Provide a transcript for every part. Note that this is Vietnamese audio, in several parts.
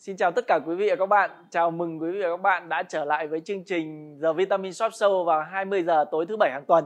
Xin chào tất cả quý vị và các bạn. Chào mừng quý vị và các bạn đã trở lại với chương trình giờ Vitamin Shop Show vào 20 giờ tối thứ bảy hàng tuần.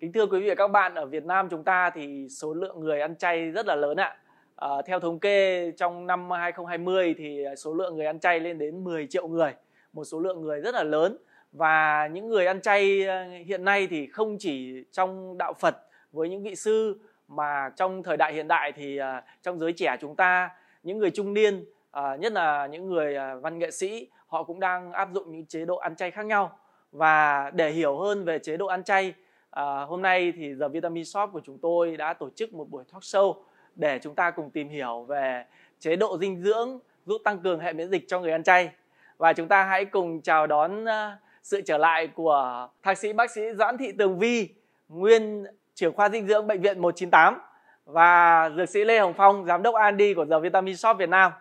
Kính thưa quý vị và các bạn, ở Việt Nam chúng ta thì số lượng người ăn chay rất là lớn ạ. À, theo thống kê trong năm 2020 thì số lượng người ăn chay lên đến 10 triệu người, một số lượng người rất là lớn và những người ăn chay ờ, hiện nay thì không chỉ trong đạo Phật với những vị sư mà trong thời đại hiện đại thì ờ, trong giới trẻ chúng ta những người trung niên à, nhất là những người à, văn nghệ sĩ họ cũng đang áp dụng những chế độ ăn chay khác nhau. Và để hiểu hơn về chế độ ăn chay à, hôm nay thì giờ vitamin shop của chúng tôi đã tổ chức một buổi talk show để chúng ta cùng tìm hiểu về chế độ dinh dưỡng giúp tăng cường hệ miễn dịch cho người ăn chay. Và chúng ta hãy cùng chào đón à, sự trở lại của thạc sĩ bác sĩ Doãn Thị Tường Vi nguyên trưởng khoa dinh dưỡng bệnh viện 198 và dược sĩ Lê Hồng Phong giám đốc R&D của giờ Vitamin Shop Việt Nam.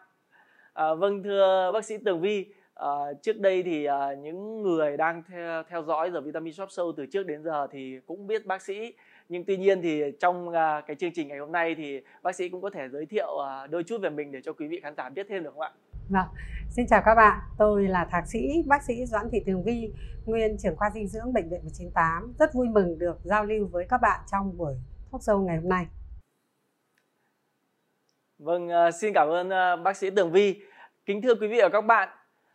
À, vâng thưa bác sĩ Tường Vi, à, trước đây thì à, những người đang theo, theo dõi giờ Vitamin Shop Show từ trước đến giờ thì cũng biết bác sĩ nhưng tuy nhiên thì trong à, cái chương trình ngày hôm nay thì bác sĩ cũng có thể giới thiệu à, đôi chút về mình để cho quý vị khán giả biết thêm được không ạ? Vâng, xin chào các bạn, tôi là thạc sĩ bác sĩ Doãn Thị Tường Vi, nguyên trưởng khoa dinh dưỡng bệnh viện 198. Rất vui mừng được giao lưu với các bạn trong buổi talk show ngày hôm nay. Vâng, xin cảm ơn bác sĩ Tường Vi. Kính thưa quý vị và các bạn,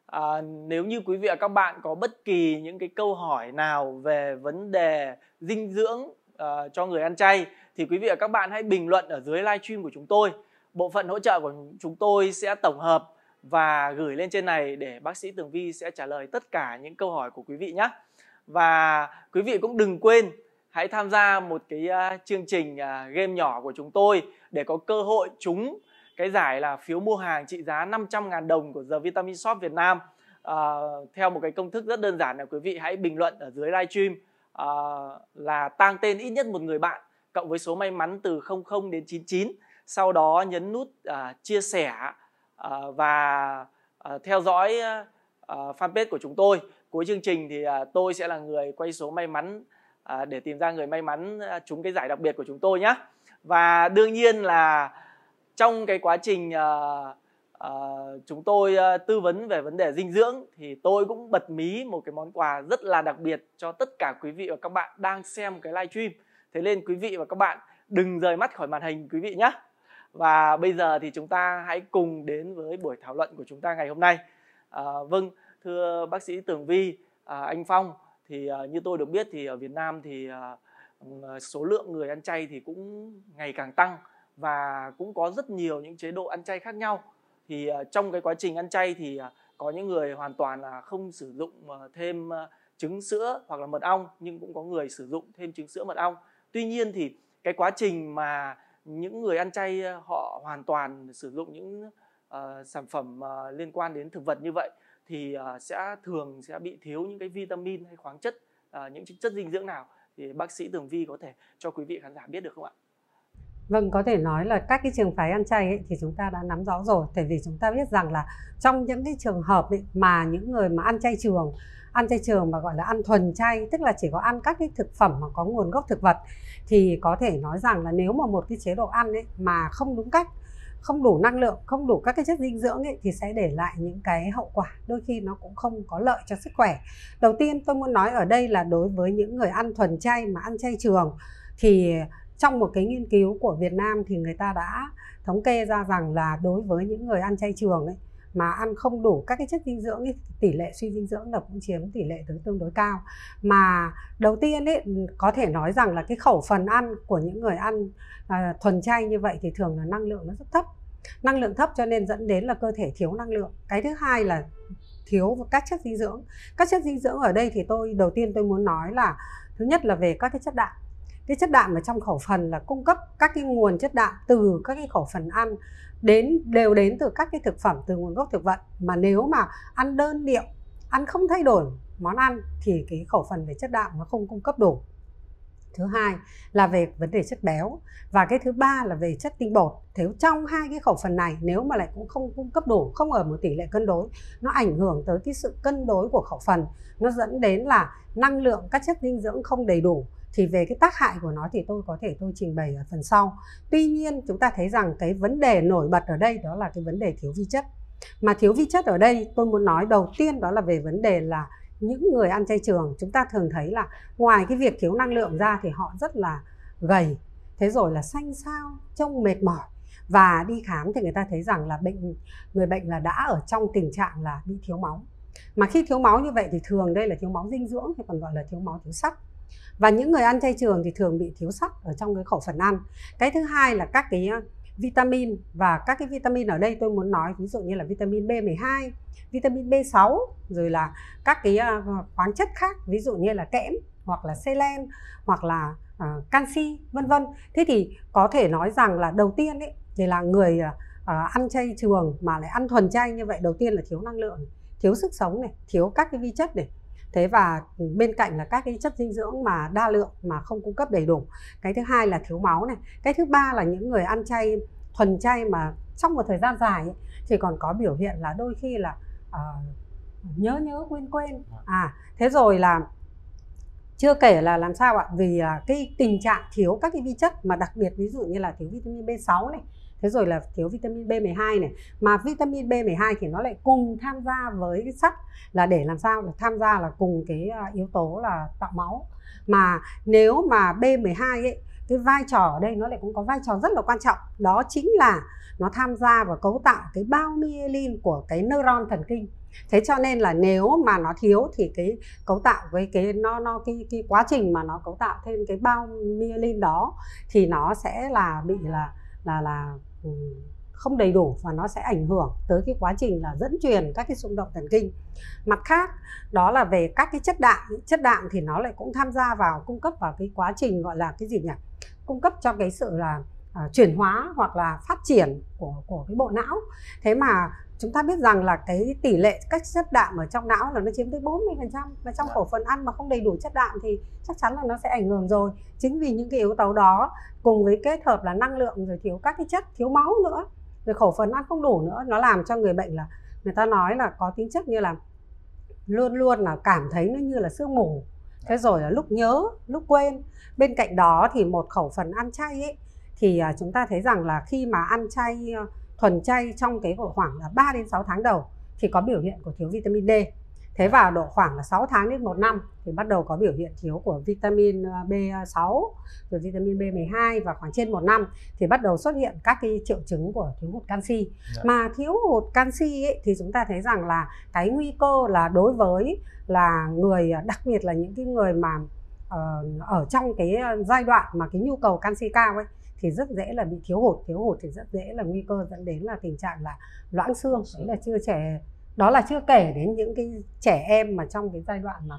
à, nếu như quý vị và các bạn có bất kỳ những cái câu hỏi nào về vấn đề dinh dưỡng à, cho người ăn chay thì quý vị và các bạn hãy bình luận ở dưới livestream của chúng tôi. Bộ phận hỗ trợ của chúng tôi sẽ tổng hợp và gửi lên trên này để bác sĩ Tường Vi sẽ trả lời tất cả những câu hỏi của quý vị nhé. Và quý vị cũng đừng quên hãy tham gia một cái uh, chương trình uh, game nhỏ của chúng tôi để có cơ hội trúng cái giải là phiếu mua hàng trị giá 500.000 đồng của The Vitamin Shop Việt Nam. À, theo một cái công thức rất đơn giản là quý vị hãy bình luận ở dưới livestream. À, là tang tên ít nhất một người bạn cộng với số may mắn từ 00 đến 99 sau đó nhấn nút à, chia sẻ à, và à, theo dõi à, fanpage của chúng tôi. Cuối chương trình thì à, tôi sẽ là người quay số may mắn à, để tìm ra người may mắn à, trúng cái giải đặc biệt của chúng tôi nhé và đương nhiên là trong cái quá trình uh, uh, chúng tôi uh, tư vấn về vấn đề dinh dưỡng thì tôi cũng bật mí một cái món quà rất là đặc biệt cho tất cả quý vị và các bạn đang xem cái live stream thế nên quý vị và các bạn đừng rời mắt khỏi màn hình quý vị nhé và bây giờ thì chúng ta hãy cùng đến với buổi thảo luận của chúng ta ngày hôm nay. À, vâng thưa bác sĩ tường vi à, anh phong thì à, như tôi được biết thì ở việt nam thì à, số lượng người ăn chay thì cũng ngày càng tăng và cũng có rất nhiều những chế độ ăn chay khác nhau. Thì ờ, trong cái quá trình ăn chay thì ờ, có những người hoàn toàn là không sử dụng ờ, thêm trứng sữa hoặc là mật ong nhưng cũng có người sử dụng thêm trứng sữa mật ong. Tuy nhiên thì cái quá trình mà những người ăn chay họ hoàn toàn sử dụng những uh, sản phẩm uh, liên quan đến thực vật như vậy thì uh, sẽ thường sẽ bị thiếu những cái vitamin hay khoáng chất uh, những chất dinh dưỡng nào. Thì bác sĩ Tường Vi có thể cho quý vị khán giả biết được không ạ? Vâng, có thể nói là các cái trường phái ăn chay ấy, thì chúng ta đã nắm rõ rồi. Tại vì chúng ta biết rằng là trong những cái trường hợp ấy, mà những người mà ăn chay trường, ăn chay trường mà gọi là ăn thuần chay, tức là chỉ có ăn các cái thực phẩm mà có nguồn gốc thực vật, thì có thể nói rằng là nếu mà một cái chế độ ăn ấy mà không đúng cách, không đủ năng lượng, không đủ các cái chất dinh dưỡng ấy, thì sẽ để lại những cái hậu quả đôi khi nó cũng không có lợi cho sức khỏe. Đầu tiên tôi muốn nói ở đây là đối với những người ăn thuần chay mà ăn chay trường thì trong một cái nghiên cứu của Việt Nam thì người ta đã thống kê ra rằng là đối với những người ăn chay trường ấy mà ăn không đủ các cái chất dinh dưỡng ấy, tỷ lệ suy dinh dưỡng là cũng chiếm tỷ lệ tương đối cao. Mà đầu tiên ấy có thể nói rằng là cái khẩu phần ăn của những người ăn à, thuần chay như vậy thì thường là năng lượng nó rất thấp. Năng lượng thấp cho nên dẫn đến là cơ thể thiếu năng lượng. Cái thứ hai là thiếu các chất dinh dưỡng. Các chất dinh dưỡng ở đây thì tôi đầu tiên tôi muốn nói là thứ nhất là về các cái chất đạm cái chất đạm ở trong khẩu phần là cung cấp các cái nguồn chất đạm từ các cái khẩu phần ăn đến, đều đến từ các cái thực phẩm, từ nguồn gốc thực vật. Mà nếu mà ăn đơn điệu, ăn không thay đổi món ăn thì cái khẩu phần về chất đạm nó không cung cấp đủ. Thứ hai là về vấn đề chất béo và cái thứ ba là về chất tinh bột. Thế trong hai cái khẩu phần này, nếu mà lại cũng không cung cấp đủ, không ở một tỷ lệ cân đối, nó ảnh hưởng tới cái sự cân đối của khẩu phần. Nó dẫn đến là năng lượng các chất dinh dưỡng không đầy đủ thì về cái tác hại của nó thì tôi có thể tôi trình bày ở phần sau. Tuy nhiên, chúng ta thấy rằng cái vấn đề nổi bật ở đây đó là cái vấn đề thiếu vi chất. Mà thiếu vi chất ở đây, tôi muốn nói đầu tiên đó là về vấn đề là những người ăn chay trường, chúng ta thường thấy là ngoài cái việc thiếu năng lượng ra thì họ rất là gầy, thế rồi là xanh xao, trông mệt mỏi. Và đi khám thì người ta thấy rằng là bệnh, người bệnh là đã ở trong tình trạng là bị thiếu máu. Mà khi thiếu máu như vậy thì thường đây là thiếu máu dinh dưỡng, hay còn gọi là thiếu máu thiếu sắt và những người ăn chay trường thì thường bị thiếu sắt ở trong cái khẩu phần ăn cái thứ hai là các cái uh, vitamin và các cái vitamin ở đây tôi muốn nói ví dụ như là vitamin B12, vitamin B6 rồi là các cái uh, khoáng chất khác ví dụ như là kẽm hoặc là selen hoặc là uh, canxi vân vân. Thế thì có thể nói rằng là đầu tiên ấy thì là người uh, ăn chay trường mà lại ăn thuần chay như vậy đầu tiên là thiếu năng lượng, thiếu sức sống này, thiếu các cái vi chất này thế và bên cạnh là các cái chất dinh dưỡng mà đa lượng mà không cung cấp đầy đủ. Cái thứ hai là thiếu máu này. Cái thứ ba là những người ăn chay thuần chay mà trong một thời gian dài ấy, thì còn có biểu hiện là đôi khi là uh, nhớ nhớ quên quên. À thế rồi là chưa kể là làm sao ạ? Vì uh, cái tình trạng thiếu các cái vi chất mà đặc biệt ví dụ như là thiếu vitamin B6 này thế rồi là thiếu vitamin B12 này. Mà vitamin B12 thì nó lại cùng tham gia với cái sắt là để làm sao? Là tham gia là cùng cái à, yếu tố là tạo máu. Mà nếu mà B12 ấy, cái vai trò ở đây nó lại cũng có vai trò rất là quan trọng. Đó chính là nó tham gia vào cấu tạo cái bao myelin của cái neuron thần kinh. Thế cho nên là nếu mà nó thiếu thì cái cấu tạo với cái, nó nó, cái cái quá trình mà nó cấu tạo thêm cái bao myelin đó thì nó sẽ là bị là là là Ừ, không đầy đủ và nó sẽ ảnh hưởng tới cái quá trình là dẫn truyền các cái xung động thần kinh. Mặt khác đó là về các cái chất đạm. Chất đạm thì nó lại cũng tham gia vào cung cấp vào cái quá trình gọi là cái gì nhỉ? Cung cấp cho cái sự là uh, chuyển hóa hoặc là phát triển của của cái bộ não. Thế mà chúng ta biết rằng là cái tỷ lệ các chất đạm ở trong não là nó chiếm tới 40% và trong dạ. khẩu phần ăn mà không đầy đủ chất đạm thì chắc chắn là nó sẽ ảnh hưởng rồi. Chính vì những cái yếu tố đó cùng với kết hợp là năng lượng rồi thiếu các cái chất thiếu máu nữa rồi khẩu phần ăn không đủ nữa nó làm cho người bệnh là người ta nói là có tính chất như là luôn luôn là cảm thấy nó như là sương mù. Thế rồi là lúc nhớ lúc quên. Bên cạnh đó thì một khẩu phần ăn chay ấy thì à, chúng ta thấy rằng là khi mà ăn chay thuần chay trong cái khoảng là 3 đến 6 tháng đầu thì có biểu hiện của thiếu vitamin D. Thế vào độ khoảng là 6 tháng đến 1 năm thì bắt đầu có biểu hiện thiếu của vitamin ờ, B6 rồi vitamin B12 và khoảng trên 1 năm thì bắt đầu xuất hiện các cái triệu chứng của thiếu hụt canxi. Dạ. Mà thiếu hụt canxi ấy, thì chúng ta thấy rằng là cái nguy cơ là đối với là người đặc biệt là những cái người mà uh, ở trong cái giai đoạn mà cái nhu cầu canxi cao ấy thì rất dễ là bị thiếu hụt thiếu hụt thì rất dễ là nguy cơ dẫn đến là tình trạng là loãng xương. Đấy là chưa trẻ đó là chưa kể đến những cái trẻ em mà trong cái giai đoạn mà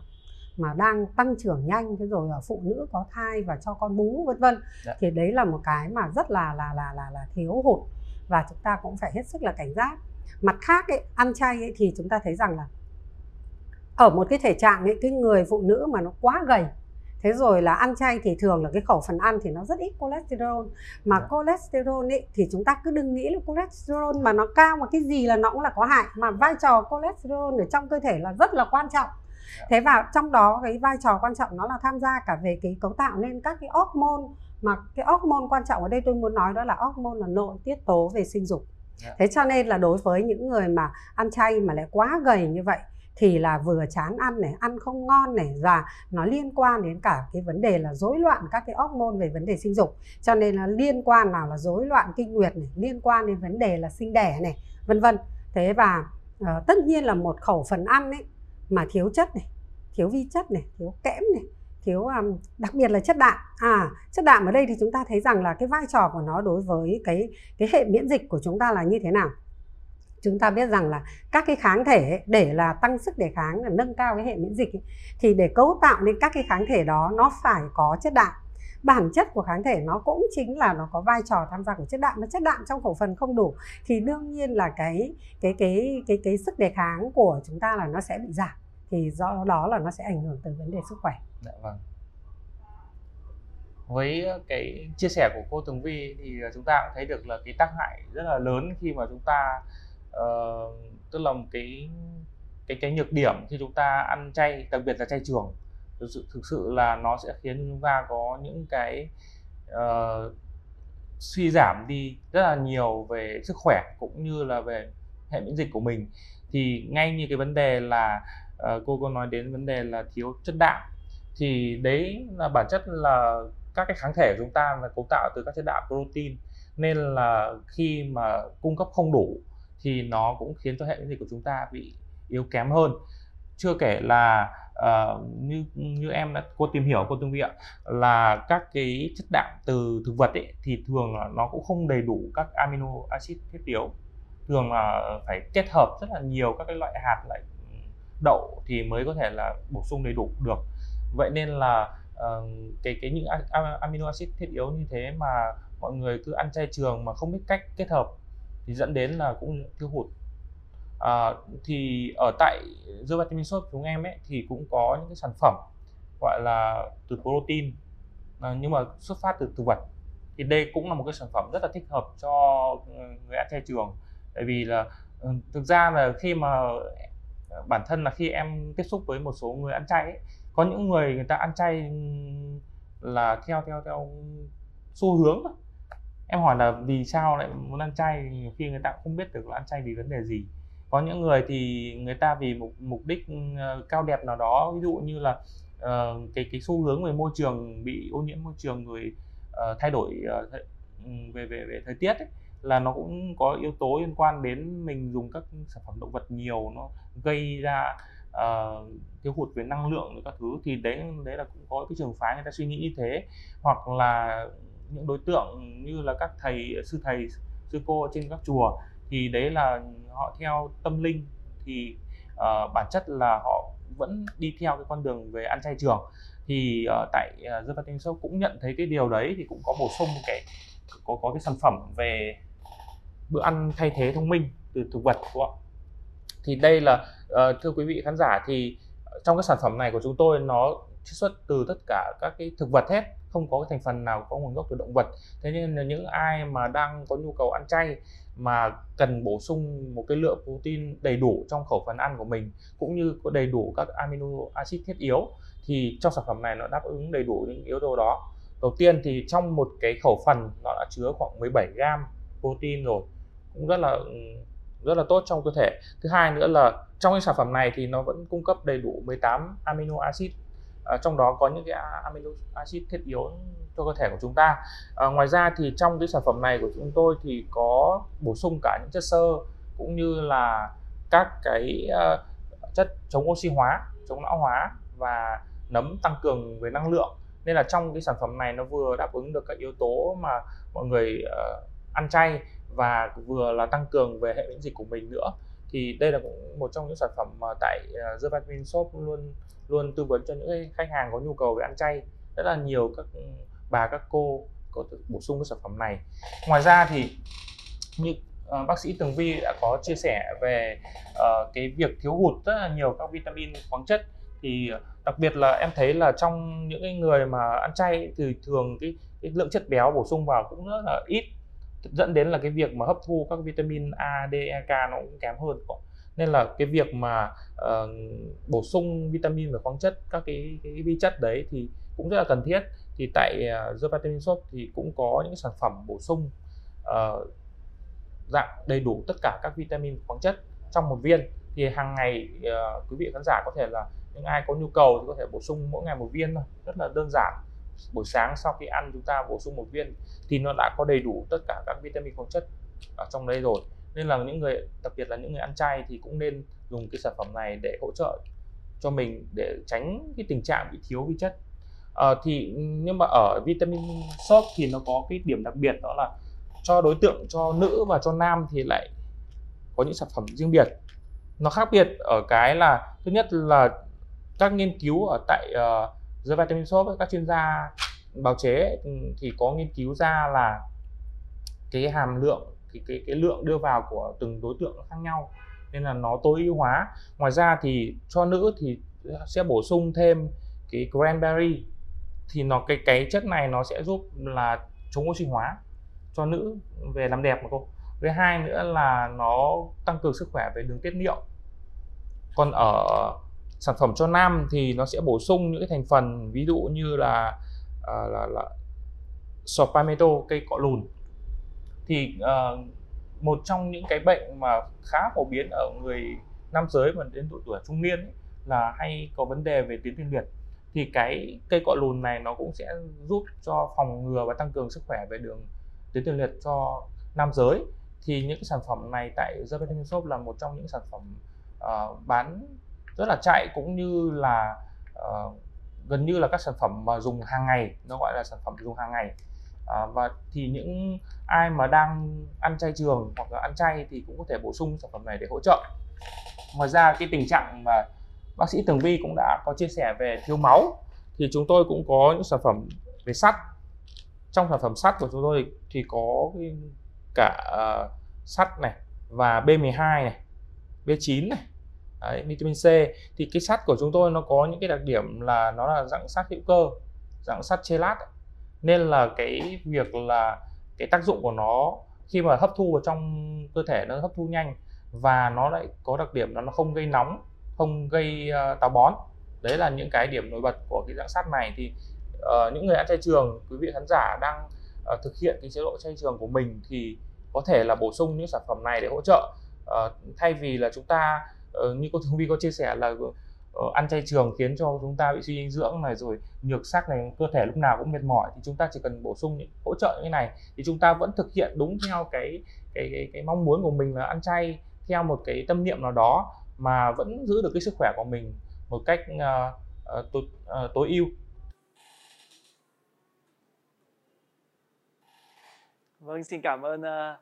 mà đang tăng trưởng nhanh thế rồi ở phụ nữ có thai và cho con bú vân vân. Dạ. thì đấy là một cái mà rất là là là là là thiếu hụt và chúng ta cũng phải hết sức là cảnh giác. Mặt khác ấy, ăn chay ấy, thì chúng ta thấy rằng là ở một cái thể trạng ấy cái người phụ nữ mà nó quá gầy thế rồi là ăn chay thì thường là cái khẩu phần ăn thì nó rất ít cholesterol mà yeah. Dạ. cholesterol ấy thì chúng ta cứ đừng nghĩ là cholesterol mà nó cao mà cái gì là nó cũng là có hại mà vai trò cholesterol ở trong cơ thể là rất là quan trọng dạ. thế và trong đó cái vai trò quan trọng nó là tham gia cả về cái cấu tạo nên các cái hormone mà cái hormone quan trọng ở đây tôi muốn nói đó là hormone là nội tiết tố về sinh dục yeah. Dạ. thế cho nên là đối với những người mà ăn chay mà lại quá gầy như vậy thì là vừa chán ăn này ăn không ngon này và nó liên quan đến cả cái vấn đề là rối loạn các cái hormone về vấn đề sinh dục. Cho nên là liên quan nào là rối loạn kinh nguyệt này liên quan đến vấn đề là sinh đẻ này vân vân. Thế và uh, tất nhiên là một khẩu phần ăn ấy mà thiếu chất này thiếu vi chất này thiếu kẽm này thiếu um, đặc biệt là chất đạm. À chất đạm ở đây thì chúng ta thấy rằng là cái vai trò của nó đối với cái cái hệ miễn dịch của chúng ta là như thế nào? Chúng ta biết rằng là các cái kháng thể để là tăng sức đề kháng, là nâng cao cái hệ miễn dịch thì để cấu tạo nên các cái kháng thể đó, nó phải có chất đạm bản chất của kháng thể nó cũng chính là nó có vai trò tham gia của chất đạm mà chất đạm trong khẩu phần không đủ thì đương nhiên là cái cái cái cái cái sức đề kháng của chúng ta là nó sẽ bị giảm thì do đó là nó sẽ ảnh hưởng tới vấn đề sức khỏe. Dạ vâng. Với cái chia sẻ của cô Tường Vi thì à, chúng ta cũng thấy được là cái tác hại rất là lớn khi mà chúng ta uh, tức là một cái cái cái nhược điểm khi chúng ta ăn chay đặc biệt là chay trường thực sự thực sự là nó sẽ khiến chúng ta có những cái uh, suy giảm đi rất là nhiều về sức khỏe cũng như là về hệ miễn dịch của mình. Thì ngay như cái vấn đề là uh, cô có nói đến vấn đề là thiếu chất đạm thì đấy là bản chất là các cái kháng thể của chúng ta là cấu tạo từ các chất đạm protein. Nên là khi mà cung cấp không đủ thì nó cũng khiến cho hệ miễn dịch của chúng ta bị yếu kém hơn. Chưa kể là uh, như như em đã cô tìm hiểu cô tương vị ạ là các cái chất đạm từ thực vật ấy, thì thường là nó cũng không đầy đủ các amino acid thiết yếu. Thường là phải kết hợp rất là nhiều các cái loại hạt lại ừ, đậu thì mới có thể là bổ sung đầy đủ được. Vậy nên là uh, cái cái những amino acid thiết yếu như thế mà mọi người cứ ăn chay trường mà không biết cách kết hợp thì dẫn đến là cũng thiếu hụt. À, thì ở tại The Vitamin Shop chúng em ấy thì cũng có những cái sản phẩm gọi là từ protein à, nhưng mà xuất phát từ thực vật. Thì đây cũng là một cái sản phẩm rất là thích hợp cho ừ, người ăn chay trường. Tại vì là ừ, thực ra là khi mà bản thân là khi em tiếp xúc với một số người ăn chay ấy, có những người người ta ăn chay là theo theo theo xu hướng em hỏi là vì sao lại muốn ăn chay? Nhiều khi người ta cũng không biết được là ăn chay vì vấn đề gì. Có những người thì người ta vì mục mục đích ờ, cao đẹp nào đó ví dụ như là uh, cái cái xu hướng về môi trường bị ô nhiễm môi trường người uh, ờ, thay đổi uh, về về về thời tiết ấy, là nó cũng có yếu tố liên quan đến mình dùng các sản phẩm động vật nhiều nó gây ra uh, thiếu hụt về năng lượng các thứ. Thì đấy đấy là cũng có cái trường phái người ta suy nghĩ như thế. Hoặc là những đối tượng như là các thầy sư thầy sư cô trên các chùa thì đấy là họ theo tâm linh thì uh, bản chất là họ vẫn đi theo cái con đường về ăn chay trường thì uh, tại uh, The Vitamin Shop cũng nhận thấy cái điều đấy thì cũng có bổ sung cái có có cái sản phẩm về bữa ăn thay thế thông minh từ thực vật đúng không? thì đây là uh, thưa quý vị khán giả thì trong cái sản phẩm này của chúng tôi nó chiết xuất từ tất cả các cái thực vật hết không có cái thành phần nào có nguồn gốc từ động vật. Thế nên là những ai mà đang có nhu cầu ăn chay mà cần bổ sung một cái lượng protein đầy đủ trong khẩu phần ăn của mình, cũng như có đầy đủ các amino acid thiết yếu, thì trong sản phẩm này nó đáp ứng đầy đủ những yếu tố đó. Đầu tiên thì trong một cái khẩu phần nó đã chứa khoảng 17 gram protein rồi, cũng rất là ừ, rất là tốt trong cơ thể. Thứ hai nữa là trong cái sản phẩm này thì nó vẫn cung cấp đầy đủ 18 amino acid à, trong đó có những cái amino acid thiết yếu cho cơ thể của chúng ta. À, ngoài ra thì trong cái sản phẩm này của chúng tôi thì có bổ sung cả những chất xơ cũng như là các cái uh, chất chống oxy hóa chống lão hóa và nấm tăng cường về năng lượng. Nên là trong cái sản phẩm này nó vừa đáp ứng được các yếu tố mà mọi người uh, ăn chay và vừa là tăng cường về hệ miễn dịch của mình nữa. Thì đây là cũng một trong những sản phẩm mà tại uh, The Vitamin Shop luôn luôn tư vấn cho những khách hàng có nhu cầu về ăn chay. Rất là nhiều các ừ, bà các cô có thể bổ sung cái sản phẩm này. Ngoài ra thì như uh, bác sĩ Tường Vi đã có chia sẻ về uh, cái việc thiếu hụt rất là nhiều các vitamin khoáng chất. Thì ờ, đặc biệt là em thấy là trong những cái người mà ăn chay thì thường cái, cái lượng chất béo bổ sung vào cũng rất là ít. Dẫn đến là cái việc mà hấp thu các vitamin A, D, E, K nó cũng kém hơn nên là cái việc mà uh, bổ sung vitamin và khoáng chất các cái, cái vi chất đấy thì cũng rất là cần thiết. Thì tại uh, The Vitamin Shop thì cũng có những sản phẩm bổ sung uh, dạng đầy đủ tất cả các vitamin khoáng chất trong một viên. Thì hàng ngày uh, quý vị khán giả có thể là những ai có nhu cầu thì có thể bổ sung mỗi ngày một viên thôi. Rất là đơn giản. Buổi sáng sau khi ăn chúng ta bổ sung một viên thì nó đã có đầy đủ tất cả các vitamin khoáng chất ở trong đây rồi nên là những người đặc biệt là những người ăn chay thì cũng nên dùng cái sản phẩm này để hỗ trợ cho mình để tránh cái tình trạng bị thiếu vi chất. À, thì nhưng mà ở vitamin shop thì nó có cái điểm đặc biệt đó là cho đối tượng cho nữ và cho nam thì lại có những sản phẩm riêng biệt. Nó khác biệt ở cái là thứ nhất là các nghiên cứu ở tại uh, The Vitamin Shop các chuyên gia bào chế ừ, thì có nghiên cứu ra là cái hàm lượng cái cái cái lượng đưa vào của từng đối tượng khác nhau nên là nó tối ưu hóa. Ngoài ra thì cho nữ thì sẽ bổ sung thêm cái cranberry thì nó cái cái chất này nó sẽ giúp là chống oxy hóa cho nữ về làm đẹp mà cô. Thứ hai nữa là nó tăng cường sức khỏe về đường tiết niệu. Còn ở sản phẩm cho nam thì nó sẽ bổ sung những cái thành phần ví dụ như là uh, là là sopameto cây cọ lùn thì uh, một trong những cái bệnh mà khá phổ biến ở người nam giới và đến độ tuổi trung niên ấy, là hay có vấn đề về tuyến tiền liệt. Thì cái cây cọ lùn này nó cũng sẽ giúp cho phòng ngừa và tăng cường sức khỏe về đường tuyến tiền liệt cho nam giới. Thì những sản phẩm này tại The Vitamin Shop là một trong những sản phẩm uh, bán rất là chạy cũng như là uh, gần như là các sản phẩm mà dùng hàng ngày nó gọi là sản phẩm dùng hàng ngày à, và thì những ai mà đang ăn chay trường hoặc là ăn chay thì cũng có thể bổ sung sản phẩm này để hỗ trợ. Ngoài ra cái tình trạng mà bác sĩ Tường Vi cũng đã có chia sẻ về thiếu máu thì chúng tôi cũng có những sản phẩm về sắt. Trong sản phẩm sắt của chúng tôi thì có cả uh, sắt này và B12 này B9 này Đấy, vitamin C. Thì cái sắt của chúng tôi nó có những cái đặc điểm là nó là dạng sắt hữu cơ dạng sắt chelat nên là cái việc là cái tác dụng của nó khi mà hấp thu vào trong cơ thể nó hấp thu nhanh và nó lại có đặc điểm là nó không gây nóng không gây uh, táo bón. Đấy là những cái điểm nổi bật của cái dạng sắt này. Thì uh, những người ăn chay trường quý vị khán giả đang uh, thực hiện cái chế độ chay trường của mình thì có thể là bổ sung những sản phẩm này để hỗ trợ. Uh, thay vì là chúng ta uh, như cô Thường Vi có chia sẻ là uh, Ờ, ăn chay trường khiến cho chúng ta bị suy dinh dưỡng này rồi nhược sắc này cơ thể lúc nào cũng mệt mỏi thì chúng ta chỉ cần bổ sung những hỗ trợ như này thì chúng ta vẫn thực hiện đúng theo cái cái cái, cái mong muốn của mình là ăn chay theo một cái tâm niệm nào đó mà vẫn giữ được cái sức khỏe của mình một cách uh, uh, tối, uh, tối ưu Vâng, xin cảm ơn uh,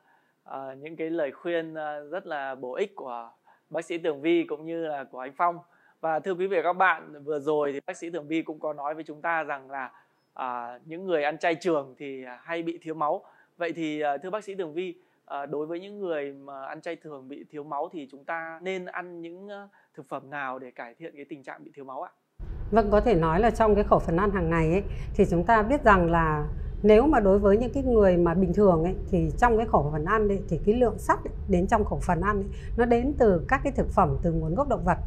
uh, những cái lời khuyên uh, rất là bổ ích của bác sĩ Tường Vi cũng như là của anh Phong. Và thưa quý vị và các bạn, vừa rồi thì bác sĩ Tường Vi cũng có nói với chúng ta rằng là à, những người ăn chay trường thì hay bị thiếu máu. Vậy thì à, thưa bác sĩ Tường Vi, à, đối với những người mà ăn chay thường bị thiếu máu thì chúng ta nên ăn những à, thực phẩm nào để cải thiện cái tình trạng bị thiếu máu ạ? Vâng, có thể nói là trong cái khẩu phần ăn hàng ngày ấy thì chúng ta biết rằng là nếu mà đối với những cái người mà bình thường ấy thì trong cái khẩu phần ăn ấy, thì cái lượng sắt ấy, đến trong khẩu phần ăn ấy, nó đến từ các cái thực phẩm từ nguồn gốc động vật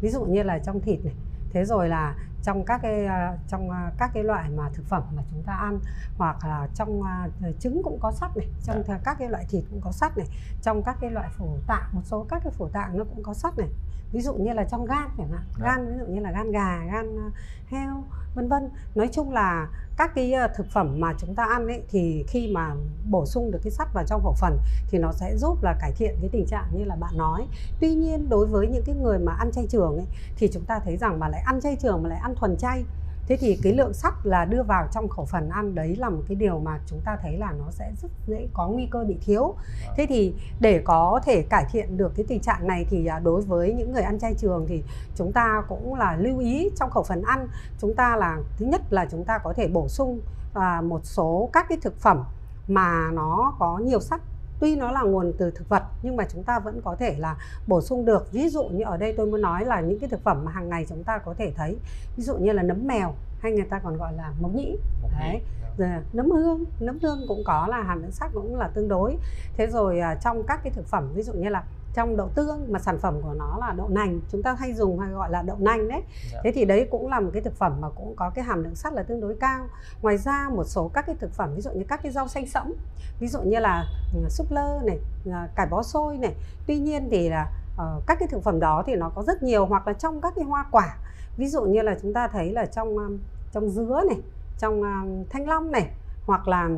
ví dụ như là trong thịt này. Thế rồi là trong các cái à, trong à, các cái loại mà thực phẩm mà chúng ta ăn hoặc là trong uh, trứng cũng có sắt này trong à. các cái loại thịt cũng có sắt này trong các cái loại phổ tạng một số các cái phổ tạng nó cũng có sắt này ví dụ như là trong gan chẳng hạn dạ. gan ví dụ như là gan gà gan heo vân vân nói chung là các cái thực phẩm mà chúng ta ăn ấy thì khi mà bổ sung được cái sắt vào trong khẩu phần thì nó sẽ giúp là cải thiện cái tình trạng như là bạn nói tuy nhiên đối với những cái người mà ăn chay trường ấy thì chúng ta thấy rằng mà lại ăn chay trường mà lại ăn thuần chay. Thế thì cái lượng sắt là đưa vào trong khẩu phần ăn đấy là một cái điều mà chúng ta thấy là nó sẽ rất dễ có nguy cơ bị thiếu. Thế thì để có thể cải thiện được cái tình trạng này thì à, đối với những người ăn chay trường thì chúng ta cũng là lưu ý trong khẩu phần ăn. Chúng ta là, thứ nhất là chúng ta có thể bổ sung à, một số các cái thực phẩm mà nó có nhiều sắt tuy nó là nguồn từ thực vật nhưng mà chúng ta vẫn có thể là bổ sung được. Ví dụ như ở đây tôi muốn nói là những cái thực phẩm mà hàng ngày chúng ta có thể thấy ví dụ như là nấm mèo hay người ta còn gọi là mộc nhĩ. Đấy rồi nấm hương nấm hương cũng có là hàm lượng sắt cũng là tương đối. Thế rồi à, trong các cái thực phẩm ví dụ như là trong đậu tương mà sản phẩm của nó là đậu nành chúng ta hay dùng hay gọi là đậu nành đấy. Dạ. thế thì đấy cũng là một cái thực phẩm mà cũng có cái hàm lượng sắt là tương đối cao. Ngoài ra một số các cái thực phẩm ví dụ như các cái rau xanh sẫm ví dụ như là ừ, súp lơ này à, cải bó xôi này. Tuy nhiên thì là uh, các cái thực phẩm đó thì nó có rất nhiều hoặc là trong các cái hoa quả. Ví dụ như là chúng ta thấy là trong um, trong dứa này trong um, thanh long này hoặc là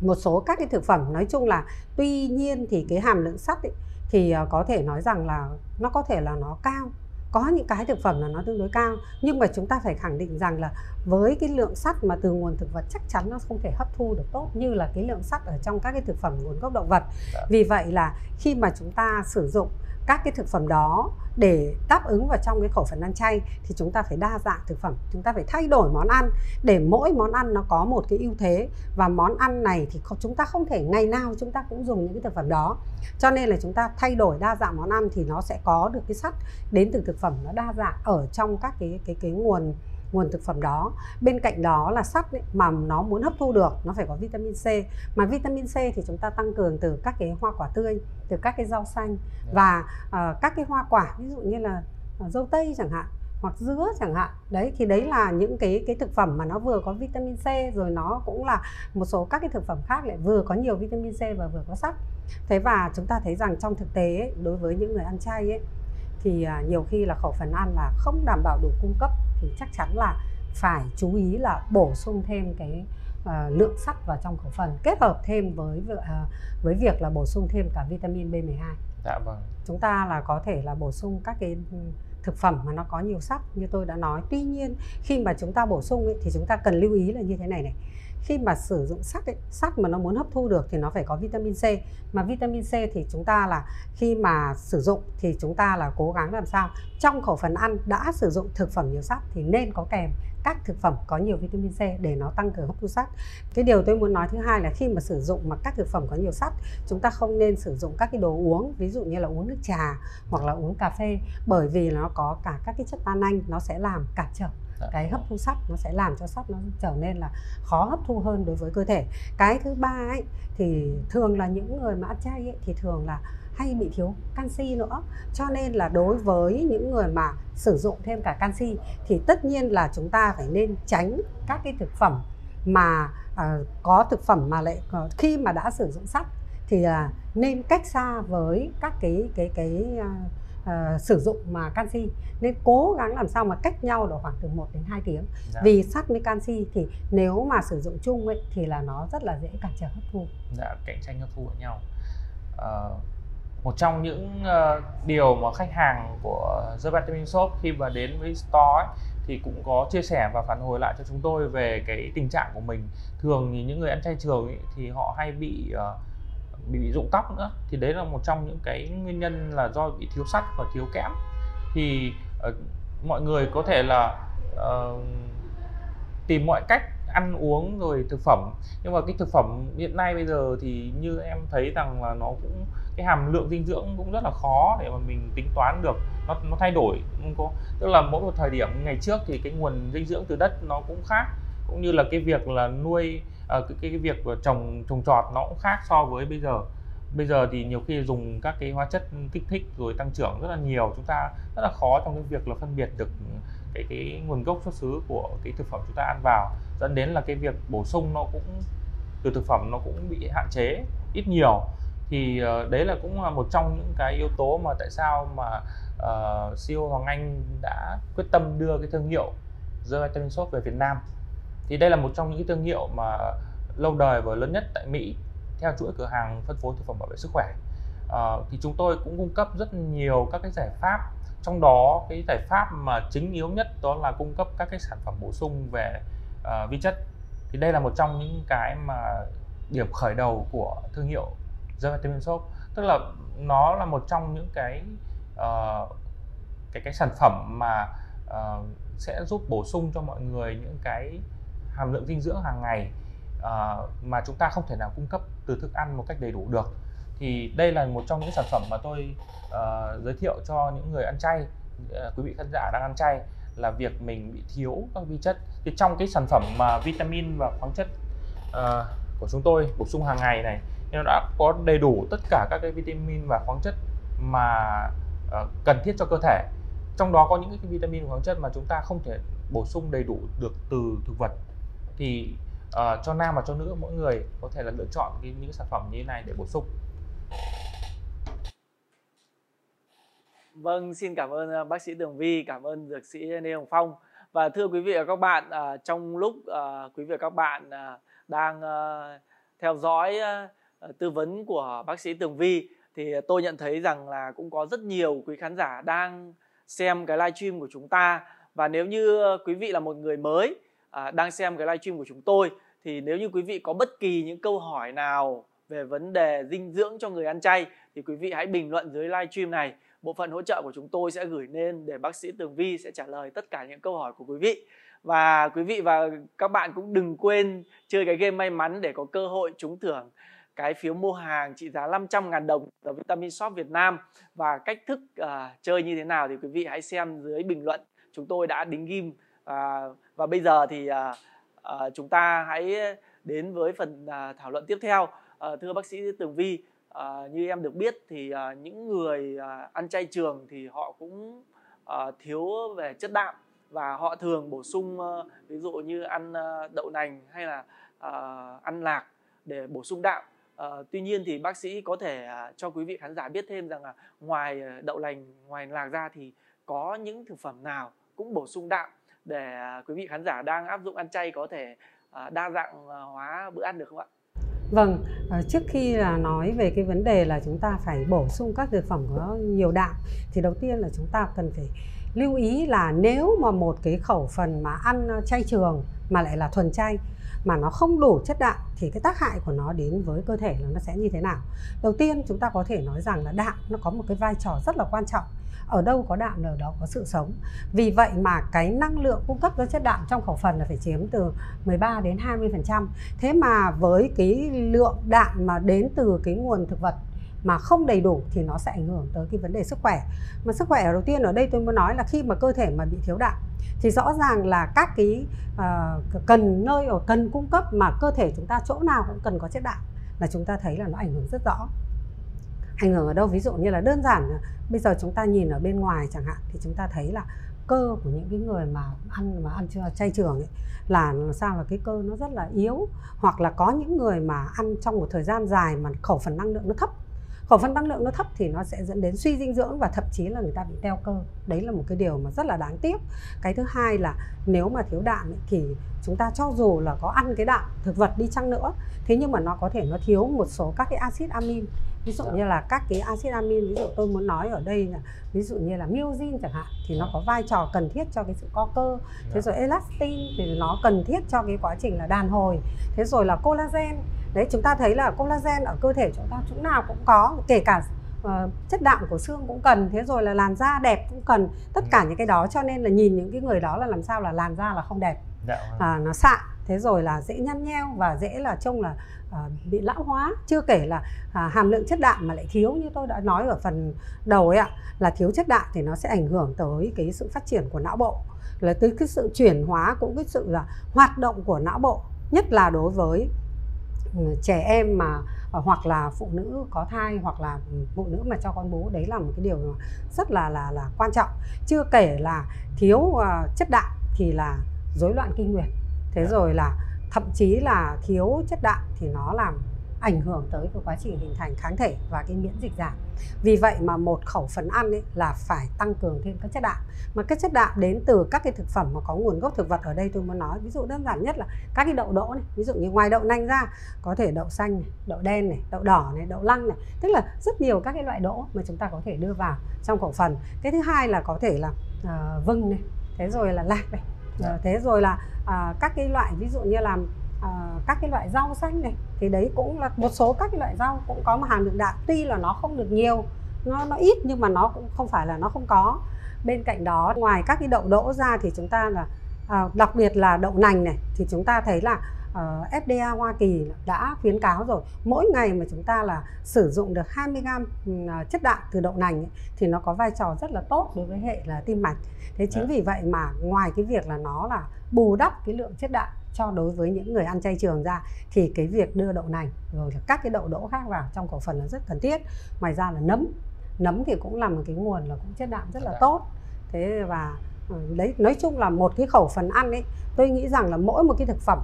một số các cái thực phẩm nói chung là tuy nhiên thì cái hàm lượng sắt ấy, thì ờ, có thể nói rằng là nó có thể là nó cao có những cái thực phẩm là nó tương đối cao nhưng mà chúng ta phải khẳng định rằng là với cái lượng sắt mà từ nguồn thực vật chắc chắn nó không thể hấp thu được tốt như là cái lượng sắt ở trong các cái thực phẩm nguồn gốc động vật dạ. vì vậy là khi mà chúng ta sử dụng các cái thực phẩm đó để đáp ứng vào trong cái khẩu phần ăn chay thì chúng ta phải đa dạng thực phẩm, chúng ta phải thay đổi món ăn để mỗi món ăn nó có một cái ưu thế. Và món ăn này thì chúng ta không thể ngày nào chúng ta cũng dùng những cái thực phẩm đó. Cho nên là chúng ta thay đổi đa dạng món ăn thì nó sẽ có được cái sắt đến từ thực phẩm nó đa dạng ở trong các cái cái cái nguồn nguồn thực phẩm đó. Bên cạnh đó là sắt ấy, mà nó muốn hấp thu được nó phải có vitamin C. Mà vitamin C thì chúng ta tăng cường từ các cái hoa quả tươi từ các cái rau xanh dạ. và uh, các cái hoa quả ví dụ như là uh, dâu tây chẳng hạn hoặc dứa chẳng hạn. Đấy thì đấy là những cái cái thực phẩm mà nó vừa có vitamin C rồi nó cũng là một số các cái thực phẩm khác lại vừa có nhiều vitamin C và vừa có sắt. Thế và chúng ta thấy rằng trong thực tế ấy, đối với những người ăn chay ấy thì à, nhiều khi là khẩu phần ăn là không đảm bảo đủ cung cấp thì chắc chắn là phải chú ý là bổ sung thêm cái uh, lượng sắt vào trong khẩu phần kết hợp thêm với uh, với việc là bổ sung thêm cả vitamin B12. Dạ vâng. Chúng ta là có thể là bổ sung các cái thực phẩm mà nó có nhiều sắt như tôi đã nói. Tuy nhiên khi mà chúng ta bổ sung ấy, thì chúng ta cần lưu ý là như thế này này khi mà sử dụng sắt ấy, sắt mà nó muốn hấp thu được thì nó phải có vitamin C mà vitamin C thì chúng ta là khi mà sử dụng thì chúng ta là cố gắng làm sao trong khẩu phần ăn đã sử dụng thực phẩm nhiều sắt thì nên có kèm các thực phẩm có nhiều vitamin C để nó tăng cường hấp thu sắt. Cái điều tôi muốn nói thứ hai là khi mà sử dụng mà các thực phẩm có nhiều sắt, chúng ta không nên sử dụng các cái đồ uống, ví dụ như là uống nước trà hoặc là uống cà phê bởi vì nó có cả các cái chất tannin nó sẽ làm cản trở Dạ. cái hấp thu sắt nó sẽ làm cho sắt nó trở nên là khó hấp thu hơn đối với cơ thể cái thứ ba ấy thì thường là những người mà ăn chay ấy, thì thường là hay bị thiếu canxi nữa cho nên là đối với những người mà sử dụng thêm cả canxi thì tất nhiên là chúng ta phải nên tránh các cái thực phẩm mà uh, có thực phẩm mà lại uh, khi mà đã sử dụng sắt thì là uh, nên cách xa với các cái cái cái uh, uh, sử dụng mà canxi. Nên cố gắng làm sao mà cách nhau độ khoảng từ 1 đến 2 tiếng. Dạ. vì sắt với canxi thì nếu mà sử dụng chung ấy thì là nó rất là dễ cản trở hấp thu. Dạ cạnh tranh hấp thu với nhau. Uh, một trong những uh, điều mà khách hàng của The Vitamin Shop khi mà đến với store ấy, thì cũng có chia sẻ và phản hồi lại cho chúng tôi về cái tình trạng của mình. Thường thì những người ăn chay trường ấy, thì họ hay bị uh, bị, bị rụng tóc nữa. Thì đấy là một trong những cái nguyên nhân là do bị thiếu sắt và thiếu kẽm. Thì uh, mọi người có thể là uh, tìm mọi cách ăn uống rồi thực phẩm. Nhưng mà cái thực phẩm hiện nay bây giờ thì như em thấy rằng là nó cũng cái hàm lượng dinh dưỡng cũng rất là khó để mà mình tính toán được. Nó nó thay đổi không có. Tức là mỗi một thời điểm ngày trước thì cái nguồn dinh dưỡng từ đất nó cũng khác. Cũng như là cái việc là nuôi Ờ, cái, cái cái việc trồng trồng trọt nó cũng khác so với bây giờ. Bây giờ thì nhiều khi dùng các cái hóa chất kích thích rồi tăng trưởng rất là nhiều. Chúng ta rất là khó trong cái việc là phân biệt được cái cái nguồn gốc xuất xứ của cái thực phẩm chúng ta ăn vào. Dẫn đến là cái việc bổ sung nó cũng từ thực phẩm nó cũng bị hạn chế ít nhiều. Thì uh, đấy là cũng là một trong những cái yếu tố mà tại sao mà ờ, uh, CEO Hoàng Anh đã quyết tâm đưa cái thương hiệu The Vitamin Shop về Việt Nam thì đây là một trong những thương hiệu mà lâu đời và lớn nhất tại Mỹ theo chuỗi cửa hàng phân phối thực phẩm bảo vệ sức khỏe. Uh, thì chúng tôi cũng cung cấp rất nhiều các cái giải pháp. Trong đó cái giải pháp mà chính yếu nhất đó là cung cấp các cái sản phẩm bổ sung về uh, vi chất. Thì đây là một trong những cái mà điểm khởi đầu của thương hiệu The Vitamin Shop tức là nó là một trong những cái uh, cái cái sản phẩm mà uh, sẽ giúp bổ sung cho mọi người những cái hàm lượng dinh dưỡng hàng ngày uh, mà chúng ta không thể nào cung cấp từ thức ăn một cách đầy đủ được. Thì đây là một trong những sản phẩm mà tôi uh, giới thiệu cho những người ăn chay uh, quý vị khán giả đang ăn chay là việc mình bị thiếu các vi chất. Thì trong cái sản phẩm mà vitamin và khoáng chất uh, của chúng tôi bổ sung hàng ngày này nó đã có đầy đủ tất cả các cái vitamin và khoáng chất mà uh, cần thiết cho cơ thể. Trong đó có những cái vitamin và khoáng chất mà chúng ta không thể bổ sung đầy đủ được từ thực vật thì uh, cho nam và cho nữ mỗi người có thể là lựa chọn cái, những sản phẩm như thế này để bổ sung Vâng, xin cảm ơn ờ, bác sĩ Tường Vi, cảm ơn dược sĩ Lê Hồng Phong. Và thưa quý vị và các bạn, ờ, trong lúc quý vị và các bạn đang theo dõi tư vấn của bác sĩ Tường Vi thì tôi nhận thấy rằng là cũng có rất nhiều quý khán giả đang xem cái livestream của chúng ta và nếu như quý vị là một người mới À, đang xem cái livestream của chúng tôi thì nếu như quý vị có bất kỳ những câu hỏi nào về vấn đề dinh dưỡng cho người ăn chay thì quý vị hãy bình luận dưới livestream này. Bộ phận hỗ trợ của chúng tôi sẽ gửi lên để bác sĩ Tường Vi sẽ trả lời tất cả những câu hỏi của quý vị. Và quý vị và các bạn cũng đừng quên chơi cái game may mắn để có cơ hội trúng thưởng cái phiếu mua hàng trị giá 500 ngàn đồng ở Vitamin Shop Việt Nam. Và cách thức uh, chơi như thế nào thì quý vị hãy xem dưới bình luận. Chúng tôi đã đính ghim uh, và bây giờ thì à, à, chúng ta hãy đến với phần à, thảo luận tiếp theo. À, thưa bác sĩ Tường Vi à, như em được biết thì à, những người à, ăn chay trường thì họ cũng à, thiếu về chất đạm và họ thường bổ sung à, ví dụ như ăn à, đậu nành hay là à, ăn lạc để bổ sung đạm. Uh, tuy nhiên thì bác sĩ có thể uh, cho quý vị khán giả biết thêm rằng là ngoài đậu lành, ngoài lạc ra thì có những thực phẩm nào cũng bổ sung đạm để à, quý vị khán giả đang áp dụng ăn chay có thể à, đa dạng à, hóa bữa ăn được không ạ? Vâng, trước khi là nói về cái vấn đề là chúng ta phải bổ sung các thực phẩm có nhiều đạm thì đầu tiên là chúng ta cần phải lưu ý là nếu mà một cái khẩu phần mà ăn chay trường mà lại là thuần chay mà nó không đủ chất đạm thì cái tác hại của nó đến với cơ thể là nó sẽ như thế nào đầu tiên chúng ta có thể nói rằng là đạm nó có một cái vai trò rất là quan trọng ở đâu có đạm ở đó có sự sống. Vì vậy mà cái năng lượng cung cấp cho chất đạm trong khẩu phần là phải chiếm từ 13 đến 20 phần trăm. Thế mà với cái lượng đạm mà đến từ cái nguồn thực vật mà không đầy đủ thì nó sẽ ảnh hưởng tới cái vấn đề sức khỏe. Mà sức khỏe đầu tiên ở đây tôi muốn nói là khi mà cơ thể mà bị thiếu đạm thì rõ ràng là các cái uh, cần nơi ở cần cung cấp mà cơ thể chúng ta chỗ nào cũng cần có chất đạm là chúng ta thấy là nó ảnh hưởng rất rõ ảnh hưởng ở đâu? Ví dụ như là đơn giản bây giờ chúng ta nhìn ở bên ngoài chẳng hạn thì chúng ta thấy là cơ của những cái người mà ăn mà ăn chay trường ấy là sao là cái cơ nó rất là yếu. Hoặc là có những người mà ăn trong một thời gian dài mà khẩu phần năng lượng nó thấp. Khẩu phần năng lượng nó thấp thì nó sẽ dẫn đến suy dinh dưỡng và thậm chí là người ta bị teo cơ. Đấy là một cái điều mà rất là đáng tiếc. Cái thứ hai là nếu mà thiếu đạm ấy, thì chúng ta cho dù là có ăn cái đạm thực vật đi chăng nữa thế nhưng mà nó có thể nó thiếu một số các cái axit amin ví dụ như là các cái axit amin ví dụ tôi muốn nói ở đây là ví dụ như là myosin chẳng hạn thì nó có vai trò cần thiết cho cái sự co cơ. Thế rồi elastin thì nó cần thiết cho cái quá trình là đàn hồi. Thế rồi là collagen. Đấy chúng ta thấy là collagen ở cơ thể chúng ta chỗ nào cũng có kể cả uh, chất đạm của xương cũng cần. Thế rồi là làn da đẹp cũng cần. Tất cả những cái đó cho nên là nhìn những cái người đó là làm sao là làn da là không đẹp. Dạ vâng. à, nó xạ thế rồi là dễ nhăn nheo và dễ là trông là à, bị lão hóa. Chưa kể là à, hàm lượng chất đạm mà lại thiếu như tôi đã nói ở phần đầu ấy ạ là thiếu chất đạm thì nó sẽ ảnh hưởng tới cái sự phát triển của não bộ là tới cái sự chuyển hóa cũng cái sự là hoạt động của não bộ nhất là đối với ừ, trẻ em mà ờ, hoặc là phụ nữ có thai hoặc là phụ nữ mà cho con bú. Đấy là một cái điều rất là là là quan trọng. Chưa kể là thiếu uh, chất đạm thì là rối loạn kinh nguyệt thế yeah. Dạ. rồi là thậm chí là thiếu chất đạm thì nó làm ảnh hưởng tới cái quá trình hình thành kháng thể và cái miễn dịch giảm vì vậy mà một khẩu phần ăn ấy là phải tăng cường thêm các chất đạm mà các chất đạm đến từ các cái thực phẩm mà có nguồn gốc thực vật ở đây tôi muốn nói ví dụ đơn giản nhất là các cái đậu đỗ này ví dụ như ngoài đậu nành ra có thể đậu xanh này, đậu đen này đậu đỏ này đậu lăng này tức là rất nhiều các cái loại đỗ mà chúng ta có thể đưa vào trong khẩu phần cái thứ hai là có thể là uh, vừng này thế rồi là lạc này uh, thế rồi là uh, các cái loại ví dụ như là uh, các cái loại rau xanh này thì đấy cũng là một số các cái loại rau cũng có một hàm lượng đạm. Tuy là nó không được nhiều nó nó ít nhưng mà nó cũng không phải là nó không có. Bên cạnh đó ngoài các cái đậu đỗ ra thì chúng ta là à, đặc biệt là đậu nành này thì chúng ta thấy là uh, ờ, FDA Hoa Kỳ đã khuyến cáo rồi mỗi ngày mà chúng ta là sử dụng được 20 gram ừ, chất đạm từ đậu nành ấy, thì nó có vai trò rất là tốt đối với hệ là tim mạch thế chính. Dạ. vì vậy mà ngoài cái việc là nó là bù đắp cái lượng chất đạm cho đối với những người ăn chay trường ra thì cái việc đưa đậu nành rồi là các cái đậu đỗ khác vào trong khẩu phần là rất cần thiết ngoài ra là nấm nấm thì cũng là một cái nguồn là cũng chất đạm rất là dạ. tốt thế và ừ, đấy nói chung là một cái khẩu phần ăn ấy tôi nghĩ rằng là mỗi một cái thực phẩm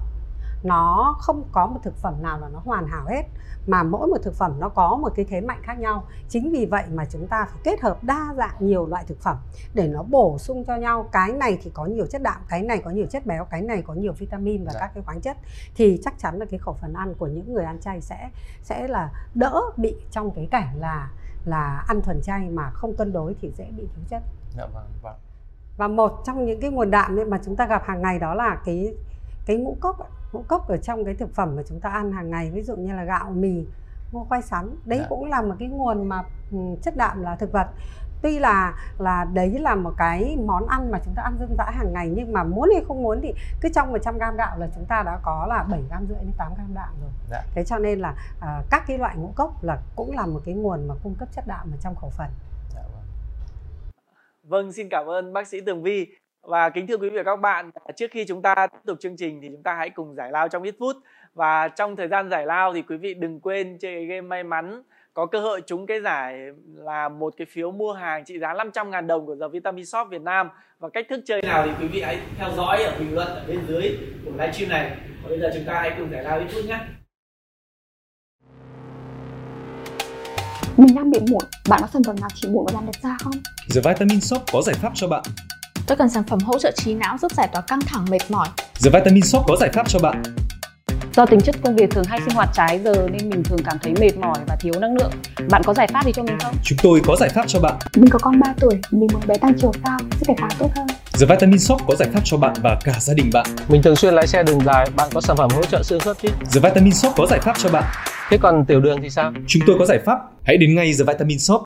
nó không có một thực phẩm nào là nó hoàn hảo hết mà mỗi một thực phẩm nó có một cái thế mạnh khác nhau chính vì vậy mà chúng ta phải kết hợp đa dạng nhiều loại thực phẩm để nó bổ sung cho nhau cái này thì có nhiều chất đạm cái này có nhiều chất béo cái này có nhiều vitamin và dạ. các cái khoáng chất thì chắc chắn là cái khẩu phần ăn của những người ăn chay sẽ sẽ là đỡ bị trong cái cảnh là là ăn thuần chay mà không cân đối thì dễ bị thiếu chất. Dạ vâng, vâng. Và một trong những cái nguồn đạm mà chúng ta gặp hàng ngày đó là cái cái ngũ cốc ngũ cốc ở trong cái thực phẩm mà chúng ta ăn hàng ngày ví dụ như là gạo mì ngô khoai sắn đấy dạ. cũng là một cái nguồn mà ừ, chất đạm là thực vật tuy là là đấy là một cái món ăn mà chúng ta ăn dân dã hàng ngày nhưng mà muốn hay không muốn thì cứ trong 100 gram gạo là chúng ta đã có là 7 gram rưỡi đến 8 gram đạm rồi dạ. thế cho nên là uh, các cái loại ngũ cốc là cũng là một cái nguồn mà cung cấp chất đạm ở trong khẩu phần dạ, vâng. vâng xin cảm ơn bác sĩ Tường Vi và kính thưa quý vị và các bạn, trước khi chúng ta tiếp tục chương trình thì chúng ta hãy cùng giải lao trong ít phút. Và trong thời gian giải lao thì quý vị đừng quên chơi game may mắn có cơ hội trúng cái giải là một cái phiếu mua hàng trị giá 500.000 đồng của The Vitamin Shop Việt Nam và cách thức chơi nào thì quý vị hãy theo dõi ở bình luận ở bên dưới của livestream này và bây giờ chúng ta hãy cùng giải lao ít phút nhé Mình đang bị mụn, bạn có sản phẩm nào trị mụn và làm đẹp da không? The Vitamin Shop có giải pháp cho bạn. Tôi cần sản phẩm hỗ trợ trí não giúp giải tỏa căng thẳng mệt mỏi. The Vitamin Shop có giải pháp cho bạn. Do tính chất công việc thường hay sinh hoạt trái giờ nên mình thường cảm thấy mệt mỏi và thiếu năng lượng. Bạn có giải pháp gì cho mình không? Chúng tôi có giải pháp cho bạn. Mình có con 3 tuổi, mình muốn bé tăng chiều cao, sức đề kháng tốt hơn. The Vitamin Shop có giải pháp cho bạn và cả gia đình bạn. Mình thường xuyên lái xe đường dài, bạn có sản phẩm hỗ trợ xương khớp chứ? The Vitamin Shop có giải pháp cho bạn. Thế còn tiểu đường thì sao? Chúng tôi có giải pháp. Hãy đến ngay The Vitamin Shop.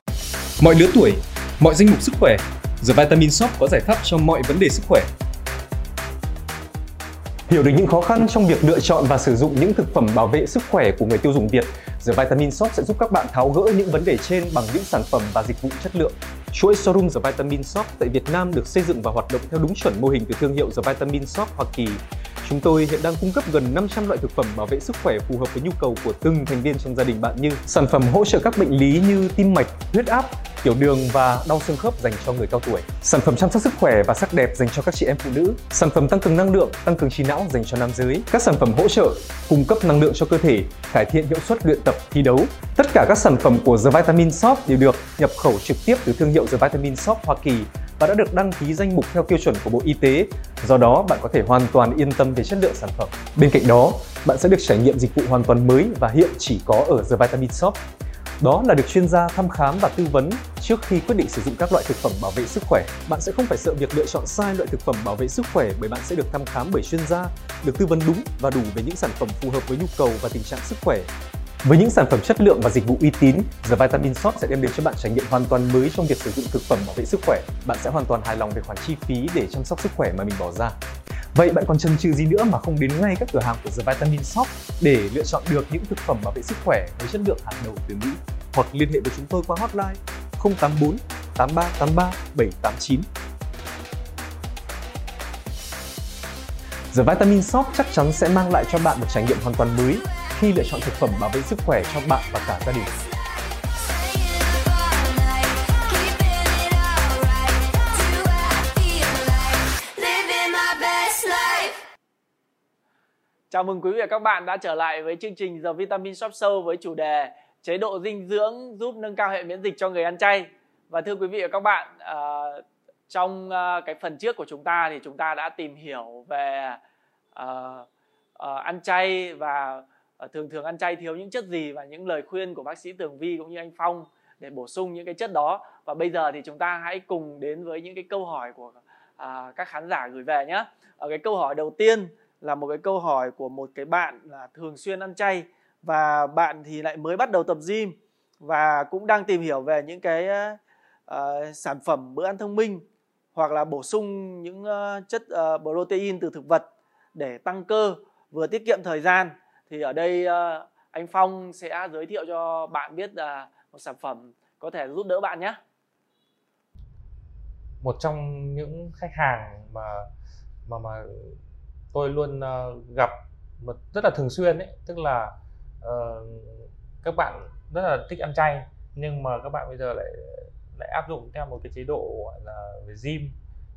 Mọi lứa tuổi, mọi danh mục sức khỏe, The Vitamin Shop có giải pháp cho mọi vấn đề sức khỏe. Hiểu được những khó khăn trong việc lựa chọn và sử dụng những thực phẩm bảo vệ sức khỏe của người tiêu dùng Việt, The Vitamin Shop sẽ giúp các bạn tháo gỡ những vấn đề trên bằng những sản phẩm và dịch vụ chất lượng. Chuỗi showroom The Vitamin Shop tại Việt Nam được xây dựng và hoạt động theo đúng chuẩn mô hình từ thương hiệu The Vitamin Shop Hoa Kỳ. Chúng tôi hiện đang cung cấp gần 500 loại thực phẩm bảo vệ sức khỏe phù hợp với nhu cầu của từng thành viên trong gia đình bạn như sản phẩm hỗ trợ các bệnh lý như tim mạch, huyết áp, tiểu đường và đau xương khớp dành cho người cao tuổi, sản phẩm chăm sóc sức khỏe và sắc đẹp dành cho các chị em phụ nữ, sản phẩm tăng cường năng lượng, tăng cường trí não dành cho nam giới, các sản phẩm hỗ trợ cung cấp năng lượng cho cơ thể, cải thiện hiệu suất luyện tập thi đấu. Tất cả các sản phẩm của The Vitamin Shop đều được nhập khẩu trực tiếp từ thương hiệu The Vitamin Shop Hoa Kỳ và đã được đăng ký danh mục theo tiêu chuẩn của Bộ Y tế. Do đó, bạn có thể hoàn toàn yên tâm về chất lượng sản phẩm. Bên cạnh đó, bạn sẽ được trải nghiệm dịch vụ hoàn toàn mới và hiện chỉ có ở The Vitamin Shop. Đó là được chuyên gia thăm khám và tư vấn trước khi quyết định sử dụng các loại thực phẩm bảo vệ sức khỏe. Bạn sẽ không phải sợ việc lựa chọn sai loại thực phẩm bảo vệ sức khỏe bởi bạn sẽ được thăm khám bởi chuyên gia, được tư vấn đúng và đủ về những sản phẩm phù hợp với nhu cầu và tình trạng sức khỏe. Với những sản phẩm chất lượng và dịch vụ uy tín, The Vitamin Shop sẽ đem đến cho bạn trải nghiệm hoàn toàn mới trong việc sử dụng thực phẩm bảo vệ sức khỏe. Bạn sẽ hoàn toàn hài lòng về khoản chi phí để chăm sóc sức khỏe mà mình bỏ ra. Vậy bạn còn chần chừ gì nữa mà không đến ngay các cửa hàng của The Vitamin Shop để lựa chọn được những thực phẩm bảo vệ sức khỏe với chất lượng hàng đầu từ Mỹ? Hoặc liên hệ với chúng tôi qua hotline 084 8383 789. The Vitamin Shop chắc chắn sẽ mang lại cho bạn một trải nghiệm hoàn toàn mới khi lựa chọn thực phẩm bảo vệ sức khỏe cho bạn và cả gia đình. Chào mừng quý vị và các bạn đã trở lại với chương trình The Vitamin Shop Show với chủ đề chế độ dinh dưỡng giúp nâng cao hệ miễn dịch cho người ăn chay. Và thưa quý vị và các bạn, uh, trong uh, cái phần trước của chúng ta thì chúng ta đã tìm hiểu về uh, uh, ăn chay và Ờ, thường thường ăn chay thiếu những chất gì và những lời khuyên của bác sĩ Tường Vi cũng như anh Phong để bổ sung những cái chất đó. Và bây giờ thì chúng ta hãy cùng đến với những cái câu hỏi của à, các khán giả gửi về nhé. Ở ờ, cái câu hỏi đầu tiên là một cái câu hỏi của một cái bạn là thường xuyên ăn chay và bạn thì lại mới bắt đầu tập gym và cũng đang tìm hiểu về những cái uh, sản phẩm bữa ăn thông minh hoặc là bổ sung những uh, chất uh, protein từ thực vật để tăng cơ vừa tiết kiệm thời gian thì ở đây uh, anh Phong sẽ giới thiệu cho bạn biết uh, một sản phẩm có thể giúp đỡ bạn nhé. Một trong những khách hàng mà mà mà tôi luôn uh, gặp một rất là thường xuyên ấy tức là uh, các bạn rất là thích ăn chay nhưng mà các bạn bây giờ lại lại áp dụng theo một cái chế độ gọi là về gym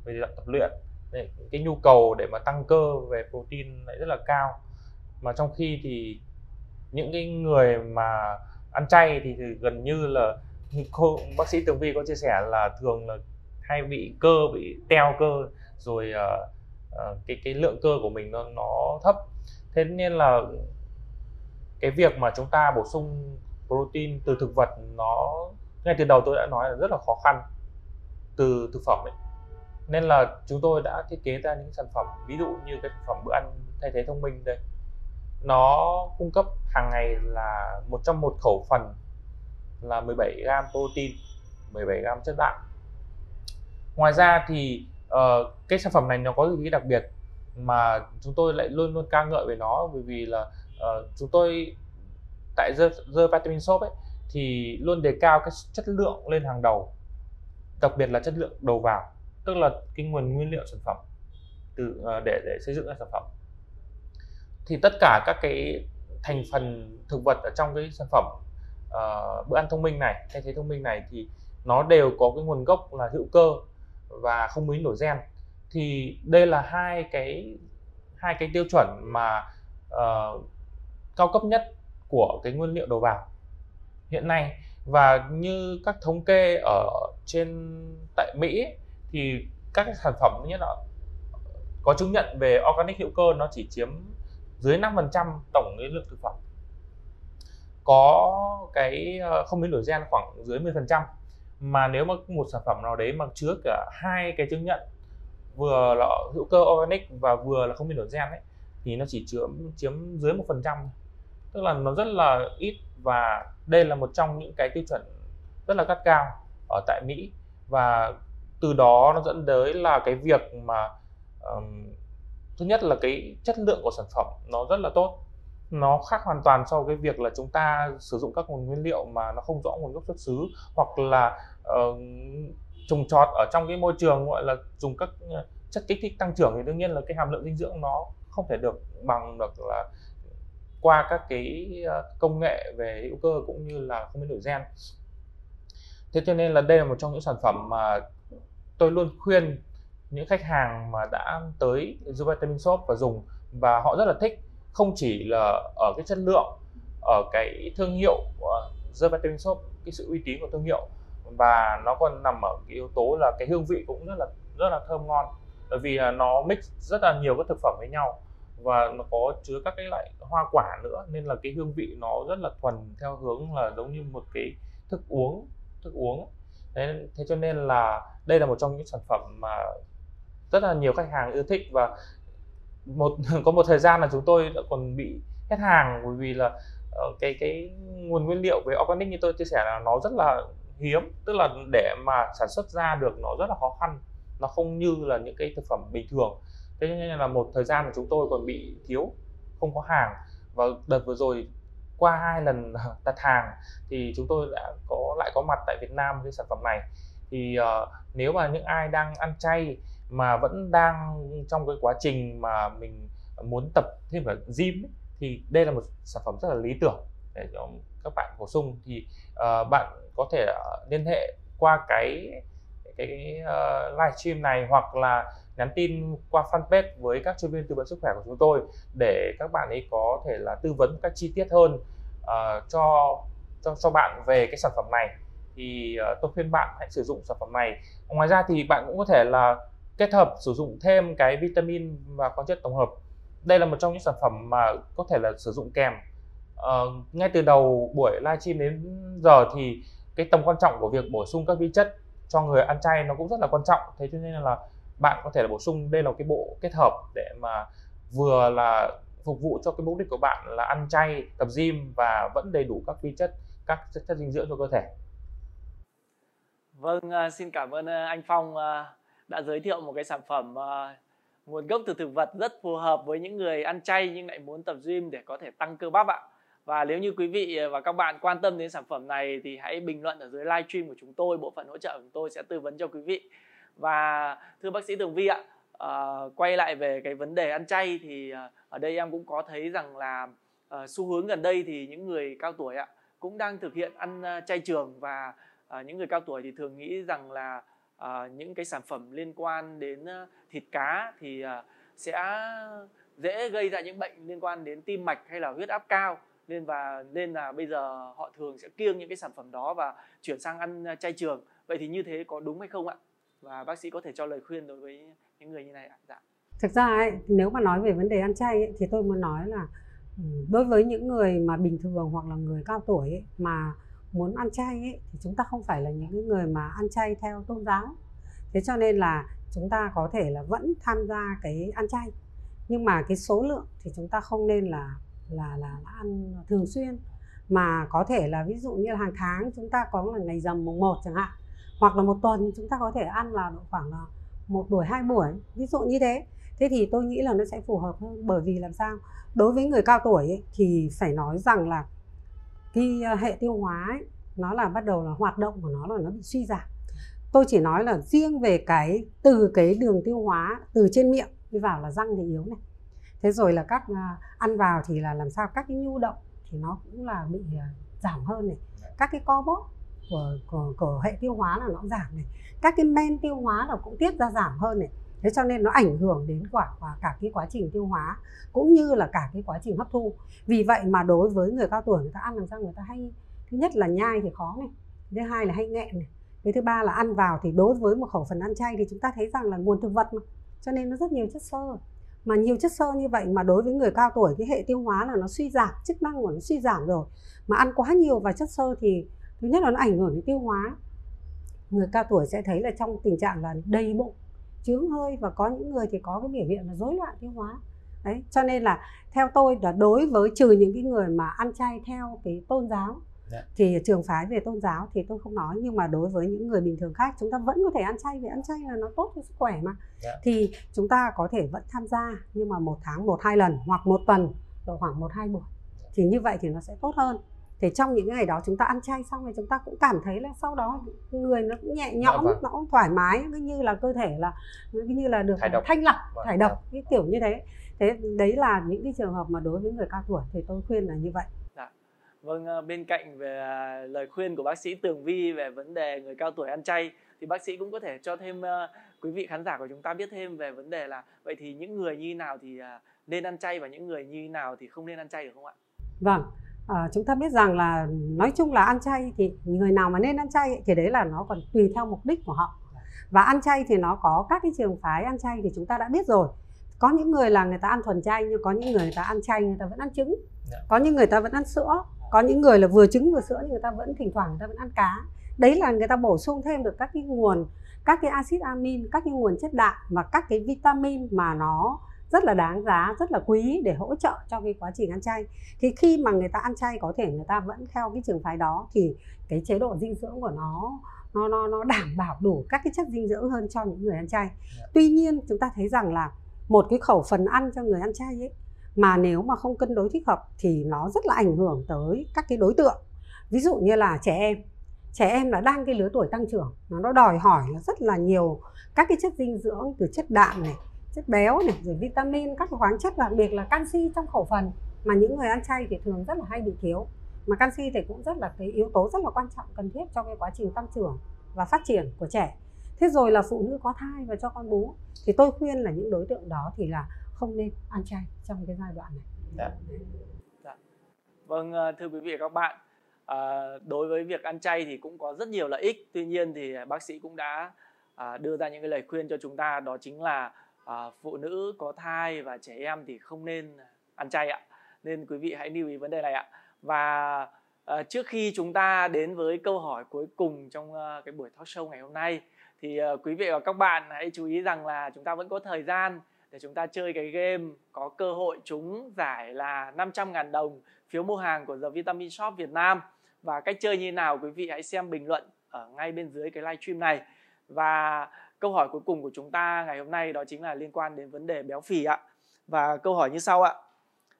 về tập luyện để cái nhu cầu để mà tăng cơ về protein lại rất là cao mà trong khi thì những cái người mà ăn chay thì, thì gần như là cô bác sĩ tường vi có chia sẻ là thường là hay bị cơ bị teo cơ rồi uh, uh, cái cái lượng cơ của mình nó nó thấp. Thế nên là cái việc mà chúng ta bổ sung protein từ thực vật nó ngay từ đầu tôi đã nói là rất là khó khăn từ thực phẩm ấy. Nên là chúng tôi đã thiết kế ra những sản phẩm ví dụ như cái sản phẩm bữa ăn thay thế thông minh đây nó cung cấp hàng ngày là một trong một khẩu phần là 17 gram protein 17 gram chất đạm. Ngoài ra thì uh, cái sản phẩm này nó có cái đặc biệt mà chúng tôi lại luôn luôn ca ngợi về nó bởi vì là uh, chúng tôi tại The, The Vitamin Shop ấy thì luôn đề cao cái chất lượng lên hàng đầu đặc biệt là chất lượng đầu vào tức là cái nguồn nguyên liệu sản phẩm từ uh, để để xây dựng ra sản phẩm thì tất cả các cái thành phần thực vật ở trong cái sản phẩm uh, bữa ăn thông minh này thay thế thông minh này thì nó đều có cái nguồn gốc là hữu cơ và không biến đổi gen. Thì đây là hai cái hai cái tiêu chuẩn mà uh, cao cấp nhất của cái nguyên liệu đầu vào hiện nay. Và như các thống kê ở trên tại Mỹ thì các sản phẩm nhất là có chứng nhận về organic hữu cơ nó chỉ chiếm dưới 5% tổng cái lượng thực phẩm. Có cái ờ, không biến đổi gen khoảng dưới 10% mà nếu mà một sản phẩm nào đấy mà chứa cả hai cái chứng nhận vừa là hữu cơ organic và vừa là không biến đổi gen ấy thì nó chỉ chiếm chiếm dưới một phần trăm tức là nó rất là ít và đây là một trong những cái tiêu chuẩn rất là gắt cao ở tại Mỹ. Và từ đó nó dẫn tới là cái việc mà um, thứ nhất là cái chất lượng của sản phẩm nó rất là tốt. Nó khác hoàn toàn so với cái việc là chúng ta sử dụng các nguồn nguyên liệu mà nó không rõ nguồn gốc xuất xứ hoặc là uh, trồng trọt ở trong cái môi trường gọi là dùng các ờ, chất kích thích tăng trưởng thì đương nhiên là cái hàm lượng dinh dưỡng nó không thể được bằng được là qua các cái ờ, công nghệ về hữu cơ cũng như là không biến đổi gen. Thế cho nên là đây là một trong những sản phẩm mà tôi luôn khuyên những khách hàng mà đã tới The Vitamin Shop và dùng và họ rất là thích không chỉ là ở cái chất lượng ở cái thương hiệu ờ, của The Vitamin Shop cái sự uy tín của thương hiệu và nó còn nằm ở cái yếu tố là cái hương vị cũng rất là rất là thơm ngon. Bởi vì là nó mix rất là nhiều các thực phẩm với nhau và nó có chứa các cái loại hoa quả nữa nên là cái hương vị nó rất là thuần theo hướng là giống như một cái thức uống thức uống. Thế, thế cho nên là đây là một trong những sản phẩm mà rất là nhiều khách hàng yêu thích và một có một thời gian là chúng tôi đã còn bị hết hàng bởi vì là ờ, cái cái nguồn nguyên liệu về organic như tôi chia sẻ là nó rất là hiếm tức là để mà sản xuất ra được nó rất là khó khăn nó không như là những cái thực phẩm bình thường. Thế nên là một thời gian mà chúng tôi còn bị thiếu không có hàng. Và đợt vừa rồi qua hai lần đặt hàng thì chúng tôi đã có lại có mặt tại Việt Nam với sản phẩm này. Thì uh, nếu mà những ai đang ăn chay mà vẫn đang trong cái quá trình mà mình muốn tập thêm cả gym ấy, thì đây là một sản phẩm rất là lý tưởng để cho các bạn bổ sung. Thì uh, bạn có thể uh, liên hệ qua cái cái ờ, uh, livestream này hoặc là nhắn tin qua fanpage với các chuyên viên tư vấn sức khỏe của chúng tôi để các bạn ấy có thể là tư vấn các chi tiết hơn uh, cho cho cho bạn về cái sản phẩm này. Thì uh, tôi khuyên bạn hãy sử dụng sản phẩm này. Ngoài ra thì bạn cũng có thể là kết hợp sử dụng thêm cái vitamin và khoáng chất tổng hợp. Đây là một trong những sản phẩm mà có thể là sử dụng kèm. Uh, ngay từ đầu buổi livestream đến giờ thì cái tầm quan trọng của việc bổ sung các vi chất cho người ăn chay nó cũng rất là quan trọng. Thế cho nên là bạn có thể là bổ sung đây là cái bộ kết hợp để mà vừa là phục vụ cho cái mục đích của bạn là ăn chay tập gym và vẫn đầy đủ các vi chất các chất, chất dinh dưỡng cho cơ thể. Vâng à, xin cảm ơn à, anh phong à, đã giới thiệu một cái sản phẩm uh, nguồn gốc từ thực vật rất phù hợp với những người ăn chay nhưng lại muốn tập gym để có thể tăng cơ bắp ạ. Và nếu như quý vị và các bạn quan tâm đến sản phẩm này thì hãy bình luận ở dưới live stream của chúng tôi bộ phận hỗ trợ của chúng tôi sẽ tư vấn cho quý vị. Và thưa bác sĩ Tường Vi ạ uh, quay lại về cái vấn đề ăn chay thì uh, ở đây em cũng có thấy rằng là uh, xu hướng gần đây thì những người cao tuổi ạ cũng đang thực hiện ăn uh, chay trường và uh, những người cao tuổi thì thường nghĩ rằng là uh, những cái sản phẩm liên quan đến uh, thịt cá thì uh, sẽ dễ gây ra những bệnh liên quan đến tim mạch hay là huyết áp cao. Nên và nên là bây giờ họ thường sẽ kiêng những cái sản phẩm đó và chuyển sang ăn ờ, chay trường. Vậy thì như thế có đúng hay không ạ? Và bác sĩ có thể cho lời khuyên đối với những người như này ạ? Dạ. Thực ra ấy, nếu mà nói về vấn đề ăn chay ấy, thì tôi muốn nói là ừ, đối với những người mà bình thường hoặc là người cao tuổi ấy, mà muốn ăn chay ấy, thì chúng ta không phải là những người mà ăn chay theo tôn giáo. Thế cho nên là chúng ta có thể là vẫn tham gia cái ăn chay. Nhưng mà cái số lượng thì chúng ta không nên là là là, là ăn thường xuyên. Mà có thể là ví dụ như là hàng tháng chúng ta có là ngày rằm mùng 1 chẳng hạn hoặc là một tuần chúng ta có thể ăn là độ khoảng là một buổi hai buổi ví dụ như thế. Thế thì tôi nghĩ là nó sẽ phù hợp hơn. Bởi vì làm sao? Đối với người cao tuổi ấy, thì phải nói rằng là cái hệ tiêu hóa ấy, nó là bắt đầu là hoạt động của nó là nó bị suy giảm. Tôi chỉ nói là riêng về cái từ cái đường tiêu hóa từ trên miệng đi vào là răng thì yếu này. Thế rồi là các à, ăn vào thì là làm sao các cái nhu động thì nó cũng là bị à, giảm hơn này. Các cái co bóp của, của, của hệ tiêu hóa là nó giảm này. Các cái men tiêu hóa là cũng tiết ra giảm hơn này thế cho nên nó ảnh hưởng đến quả và cả cái quá trình tiêu hóa, cũng như là cả cái quá trình hấp thu. Vì vậy mà đối với người cao tuổi, người ta ăn làm sao người ta hay, thứ nhất là nhai thì khó này, thứ hai là hay nghẹn này, cái thứ ba là ăn vào thì đối với một khẩu phần ăn chay thì chúng ta thấy rằng là nguồn thực vật mà, cho nên nó rất nhiều chất xơ. Mà nhiều chất xơ như vậy mà đối với người cao tuổi, cái hệ tiêu hóa là nó suy giảm, chức năng của nó suy giảm rồi. Mà ăn quá nhiều và chất xơ thì thứ nhất là nó ảnh hưởng đến tiêu hóa. Người cao tuổi sẽ thấy là trong tình trạng là đầy bụng chướng hơi và có những người thì có cái biểu hiện là rối loạn tiêu hóa đấy cho nên là theo tôi là đối với trừ những cái người mà ăn chay theo cái tôn giáo Dạ. thì trường phái về tôn giáo thì tôi không nói nhưng mà đối với những người bình thường khác chúng ta vẫn có thể ăn chay vì ăn chay là nó tốt cho sức khỏe mà Dạ. thì chúng ta có thể vẫn tham gia nhưng mà một tháng một hai lần hoặc một tuần độ khoảng một hai buổi thì như vậy thì nó sẽ tốt hơn thì trong những cái ngày đó chúng ta ăn chay xong thì chúng ta cũng cảm thấy là sau đó người nó cũng nhẹ nhõm vâng. nó cũng thoải mái cứ như là cơ thể là cứ như là được Thải độc. thanh lọc Vâng, thải độc cái kiểu như thế thế đấy là những cái trường hợp mà đối với người cao tuổi thì tôi khuyên là như vậy Vâng, ờ, bên cạnh về à, lời khuyên của bác sĩ Tường Vi về vấn đề người cao tuổi ăn chay thì bác sĩ cũng có thể cho thêm ờ, quý vị khán giả của chúng ta biết thêm về vấn đề là vậy thì những người như nào thì à, nên ăn chay và những người như nào thì không nên ăn chay được không ạ? Vâng, à, chúng ta biết rằng là nói chung là ăn chay thì người nào mà nên ăn chay thì đấy là nó còn tùy theo mục đích của họ. Và ăn chay thì nó có các cái trường phái ăn chay thì chúng ta đã biết rồi. Có những người là người ta ăn thuần chay nhưng có những người người ta ăn chay người ta vẫn ăn trứng. Dạ. Có những người ta vẫn ăn sữa, có những người là vừa trứng vừa sữa nhưng người ta vẫn thỉnh thoảng người ta vẫn ăn cá. Đấy là người ta bổ sung thêm được các cái nguồn các cái axit amin, các cái nguồn chất đạm và các cái vitamin mà nó rất là đáng giá, rất là quý để hỗ trợ cho cái quá trình ăn chay thì khi mà người ta ăn chay có thể người ta vẫn theo cái trường phái đó thì cái chế độ dinh dưỡng của nó nó nó nó đảm bảo đủ các cái chất dinh dưỡng hơn cho những người ăn chay. Tuy nhiên chúng ta thấy rằng là một cái khẩu phần ăn cho người ăn chay ấy mà nếu mà không cân đối thích hợp thì nó rất là ảnh hưởng tới các cái đối tượng. Ví dụ như là trẻ em. Trẻ em là đang cái lứa tuổi tăng trưởng nó nó đòi hỏi là rất là nhiều các cái chất dinh dưỡng từ chất đạm này, chất béo này, rồi vitamin, các khoáng chất đặc biệt là canxi trong khẩu phần mà những người ăn chay thì thường rất là hay bị thiếu mà canxi thì cũng rất là cái yếu tố rất là quan trọng cần thiết cho cái quá trình tăng trưởng và phát triển của trẻ thế rồi là phụ nữ có thai và cho con bú thì tôi khuyên là những đối tượng đó thì là không nên ăn chay trong cái giai đoạn này Dạ. dạ. Vâng, ờ, thưa quý vị và các bạn, à, đối với việc ăn chay thì cũng có rất nhiều lợi ích. Tuy nhiên thì bác sĩ cũng đã à, đưa ra những cái lời khuyên cho chúng ta đó chính là à, phụ nữ có thai và trẻ em thì không nên ăn chay ạ. Nên quý vị hãy lưu ý vấn đề này ạ. Và à, trước khi chúng ta đến với câu hỏi cuối cùng trong à, cái buổi talk show ngày hôm nay thì à, quý vị và các bạn hãy chú ý rằng là chúng ta vẫn có thời gian để chúng ta chơi cái game có cơ hội trúng giải là 500.000 đồng phiếu mua hàng của The Vitamin Shop Việt Nam và cách chơi như nào quý vị hãy xem bình luận ở ngay bên dưới cái livestream này và câu hỏi cuối cùng của chúng ta ngày hôm nay đó chính là liên quan đến vấn đề béo phì ạ. Và câu hỏi như sau ạ.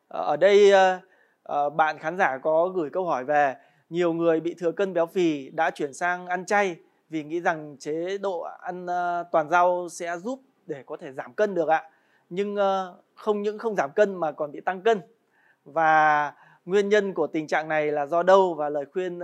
Ờ, ở đây ờ, ờ, bạn khán giả có gửi câu hỏi về nhiều người bị thừa cân béo phì đã chuyển sang ăn chay vì nghĩ rằng chế độ ăn toàn rau sẽ giúp để có thể giảm cân được ạ. Nhưng không những không giảm cân mà còn bị tăng cân. Và nguyên nhân của tình trạng này là do đâu? Và lời khuyên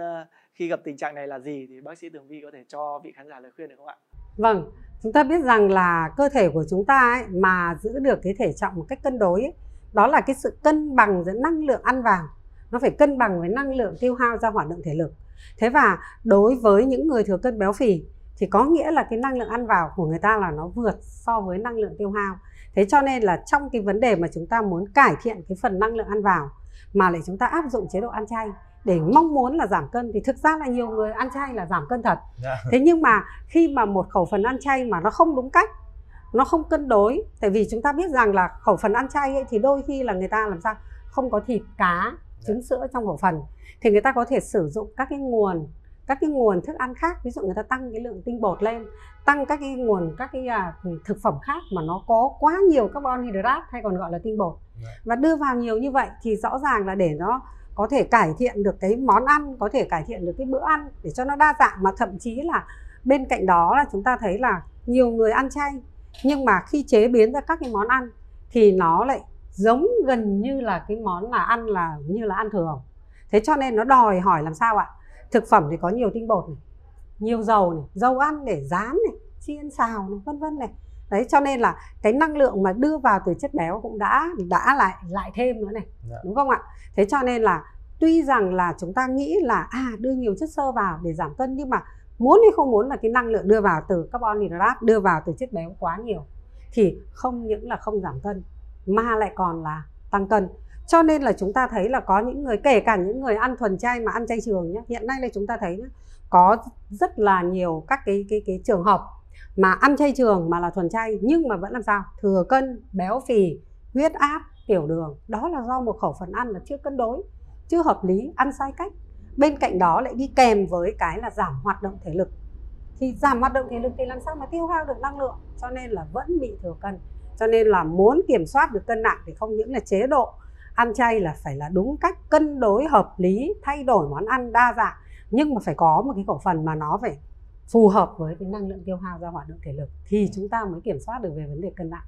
khi gặp tình trạng này là gì? Thì bác sĩ Tường Vi có thể cho vị khán giả lời khuyên được không ạ? Vâng, chúng ta biết rằng là cơ thể của chúng ta ấy, mà giữ được cái thể trọng một cách cân đối ấy, đó là cái sự cân bằng giữa năng lượng ăn vào. Nó phải cân bằng với năng lượng tiêu hao ra hoạt động thể lực. Thế và đối với những người thừa cân béo phì thì có nghĩa là cái năng lượng ăn vào của người ta là nó vượt so với năng lượng tiêu hao. Thế cho nên là trong cái vấn đề mà chúng ta muốn cải thiện cái phần năng lượng ăn vào mà lại chúng ta áp dụng chế độ ăn chay để mong muốn là giảm cân thì thực ra là nhiều người ăn chay là giảm cân thật. Dạ. thế nhưng mà khi mà một khẩu phần ăn chay mà nó không đúng cách nó không cân đối tại vì chúng ta biết rằng là khẩu phần ăn chay ấy, thì đôi khi là người ta làm sao? Không có thịt cá trứng sữa trong khẩu phần. Thì người ta có thể sử dụng các cái nguồn các cái nguồn thức ăn khác. Ví dụ người ta tăng cái lượng tinh bột lên tăng các cái nguồn các cái à, thực phẩm khác mà nó có quá nhiều carbon hydrate hay còn gọi là tinh bột. Và đưa vào nhiều như vậy thì rõ ràng là để nó có thể cải thiện được cái món ăn, có thể cải thiện được cái bữa ăn để cho nó đa dạng. Mà thậm chí là bên cạnh đó là chúng ta thấy là nhiều người ăn chay, nhưng mà khi chế biến ra các cái món ăn thì nó lại giống gần như là cái món là ăn là như là ăn thường. Thế cho nên nó đòi hỏi làm sao ạ? Thực phẩm thì có nhiều tinh bột này, nhiều dầu này, dầu ăn để rán này, chiên xào này, vân vân này đấy cho nên là cái năng lượng mà đưa vào từ chất béo cũng đã đã lại lại thêm nữa này Dạ. đúng không ạ thế cho nên là tuy rằng là chúng ta nghĩ là à đưa nhiều chất xơ vào để giảm cân nhưng mà muốn hay không muốn là cái năng lượng đưa vào từ carbon hydrate đưa vào từ chất béo quá nhiều thì không những là không giảm cân mà lại còn là tăng cân cho nên là chúng ta thấy là có những người kể cả những người ăn thuần chay mà ăn chay trường nhé hiện nay là chúng ta thấy có rất là nhiều các cái cái cái trường hợp mà ăn chay trường mà là thuần chay, nhưng mà vẫn làm sao? Thừa cân, béo phì, huyết áp, tiểu đường. Đó là do một khẩu phần ăn là chưa cân đối, chưa hợp lý, ăn sai cách. Bên cạnh đó lại đi kèm với cái là giảm hoạt động thể lực. Thì giảm hoạt động thể lực thì làm sao mà tiêu hao được năng lượng? Cho nên là vẫn bị thừa cân. Cho nên là muốn kiểm soát được cân nặng thì không những là chế độ ăn chay là phải là đúng cách cân đối hợp lý, thay đổi món ăn đa dạng, nhưng mà phải có một cái khẩu phần mà nó phải phù hợp với cái năng lượng tiêu hao ra hoạt động thể lực thì chúng ta mới kiểm soát được về vấn đề cân nặng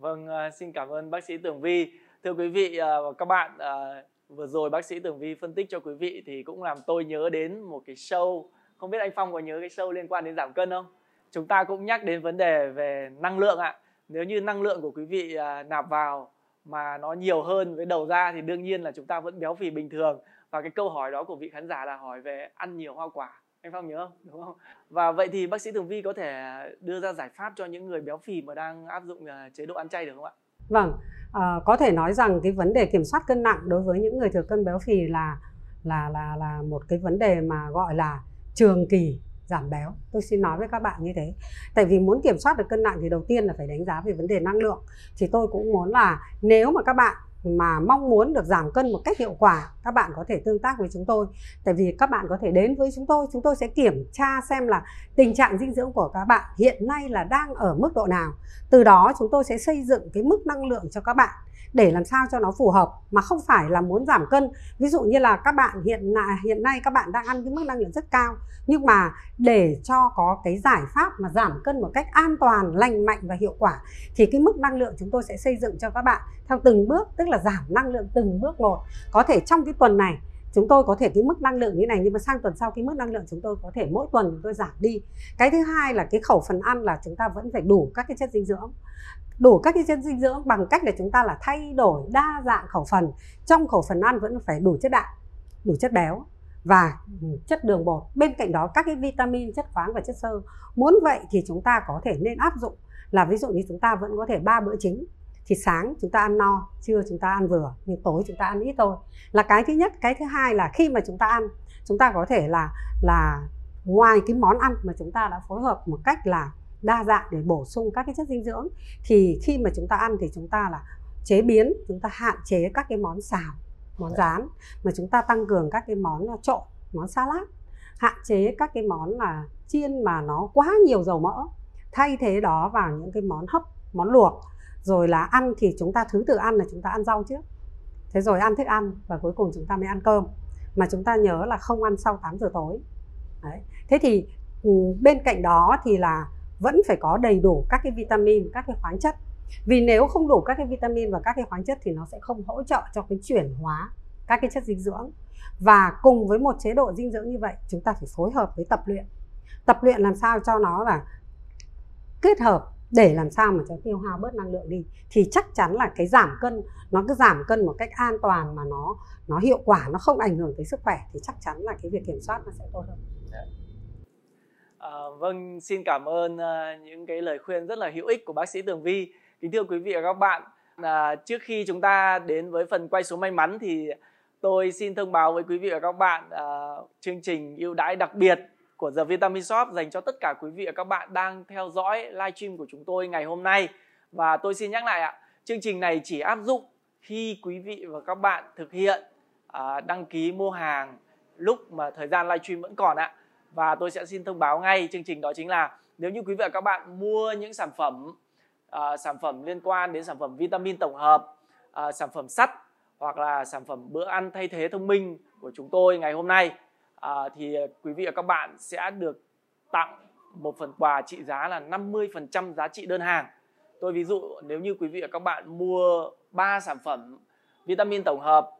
Vâng, à, xin cảm ơn bác sĩ Tường Vi. Thưa quý vị và các bạn, à, vừa rồi bác sĩ Tường Vi phân tích cho quý vị thì cũng làm tôi nhớ đến một cái show. Không biết anh Phong có nhớ cái show liên quan đến giảm cân không? Chúng ta cũng nhắc đến vấn đề về năng lượng ạ. Nếu như năng lượng của quý vị à, nạp vào mà nó nhiều hơn với đầu ra thì đương nhiên là chúng ta vẫn béo phì bình thường. Và cái câu hỏi đó của vị khán giả là hỏi về ăn nhiều hoa quả. Anh Phong nhớ không? Đúng không? Và vậy thì bác sĩ Tường Vi có thể đưa ra giải pháp cho những người béo phì mà đang áp dụng à, chế độ ăn chay được không ạ? Vâng, à, có thể nói rằng cái vấn đề kiểm soát cân nặng đối với những người thừa cân béo phì là là là là một cái vấn đề mà gọi là trường kỳ giảm béo. Tôi xin nói với các bạn như thế. Tại vì muốn kiểm soát được cân nặng thì đầu tiên là phải đánh giá về vấn đề năng lượng. Thì tôi cũng muốn là nếu mà các bạn mà mong muốn được giảm cân một cách hiệu quả các bạn có thể tương tác với chúng tôi. Tại vì các bạn có thể đến với chúng tôi chúng tôi sẽ kiểm tra xem là tình trạng dinh dưỡng của các bạn hiện nay là đang ở mức độ nào. Từ đó chúng tôi sẽ xây dựng cái mức năng lượng cho các bạn để làm sao cho nó phù hợp, mà không phải là muốn giảm cân. Ví dụ như là các bạn hiện nay hiện nay các bạn đang ăn cái mức năng lượng rất cao, nhưng mà để cho có cái giải pháp mà giảm cân một cách an toàn, lành mạnh và hiệu quả, thì cái mức năng lượng chúng tôi sẽ xây dựng cho các bạn theo từng bước, tức là giảm năng lượng từng bước một. Có thể trong cái tuần này, chúng tôi có thể cái mức năng lượng như này, nhưng mà sang tuần sau cái mức năng lượng chúng tôi có thể mỗi tuần chúng tôi giảm đi. Cái thứ hai là cái khẩu phần ăn là chúng ta vẫn phải đủ các cái chất dinh dưỡng. Đủ các cái chất dinh dưỡng bằng cách là chúng ta là thay đổi đa dạng khẩu phần. Trong khẩu phần ăn vẫn phải đủ chất đạm, đủ chất béo và ừ, chất đường bột. Bên cạnh đó, các cái vitamin, chất khoáng và chất xơ. Muốn vậy thì chúng ta có thể nên áp dụng là ví dụ như chúng ta vẫn có thể ba bữa chính thì sáng chúng ta ăn no trưa chúng ta ăn vừa nhưng tối chúng ta ăn ít thôi là cái thứ nhất cái thứ hai là khi mà chúng ta ăn chúng ta có thể là là ngoài cái món ăn mà chúng ta đã phối hợp một cách là đa dạng để bổ sung các cái chất dinh dưỡng thì khi mà chúng ta ăn thì chúng ta là chế biến chúng ta hạn chế các cái món xào món rán mà chúng ta tăng cường các cái món trộn món salad hạn chế các cái món là chiên mà nó quá nhiều dầu mỡ thay thế đó vào những cái món hấp món luộc rồi là ăn thì chúng ta thứ tự ăn là chúng ta ăn rau trước thế rồi ăn thức ăn và cuối cùng chúng ta mới ăn cơm. Mà chúng ta nhớ là không ăn sau 8 giờ tối. Đấy. thế thì ừ, bên cạnh đó thì là vẫn phải có đầy đủ các cái vitamin, các cái khoáng chất. Vì nếu không đủ các cái vitamin và các cái khoáng chất thì nó sẽ không hỗ trợ cho cái chuyển hóa các cái chất dinh dưỡng. Và cùng với một chế độ dinh dưỡng như vậy, chúng ta phải phối hợp với tập luyện. Tập luyện làm sao cho nó là kết hợp để làm sao mà cho tiêu hao bớt năng lượng đi. Thì chắc chắn là cái giảm cân nó cứ giảm cân một cách an toàn mà nó nó hiệu quả nó không ảnh hưởng tới sức khỏe thì chắc chắn là cái việc kiểm soát nó sẽ tốt hơn. Dạ. À, vâng, xin cảm ơn uh, những cái lời khuyên rất là hữu ích của bác sĩ Tường Vi. Kính thưa quý vị và các bạn, à, trước khi chúng ta đến với phần quay số may mắn thì tôi xin thông báo với quý vị và các bạn à, chương trình ưu đãi đặc biệt của The Vitamin Shop dành cho tất cả quý vị và các bạn đang theo dõi livestream của chúng tôi ngày hôm nay. Và tôi xin nhắc lại ạ, chương trình này chỉ áp dụng khi quý vị và các bạn thực hiện à, đăng ký mua hàng lúc mà thời gian livestream vẫn còn ạ và tôi sẽ xin thông báo ngay chương trình đó chính là nếu như quý vị và các bạn mua những sản phẩm à, sản phẩm liên quan đến sản phẩm vitamin tổng hợp à, sản phẩm sắt hoặc là sản phẩm bữa ăn thay thế thông minh của chúng tôi ngày hôm nay à, thì à, quý vị và các bạn sẽ được tặng một phần quà trị giá là 50% giá trị đơn hàng tôi ví dụ nếu như quý vị và các bạn mua 3 sản phẩm vitamin tổng hợp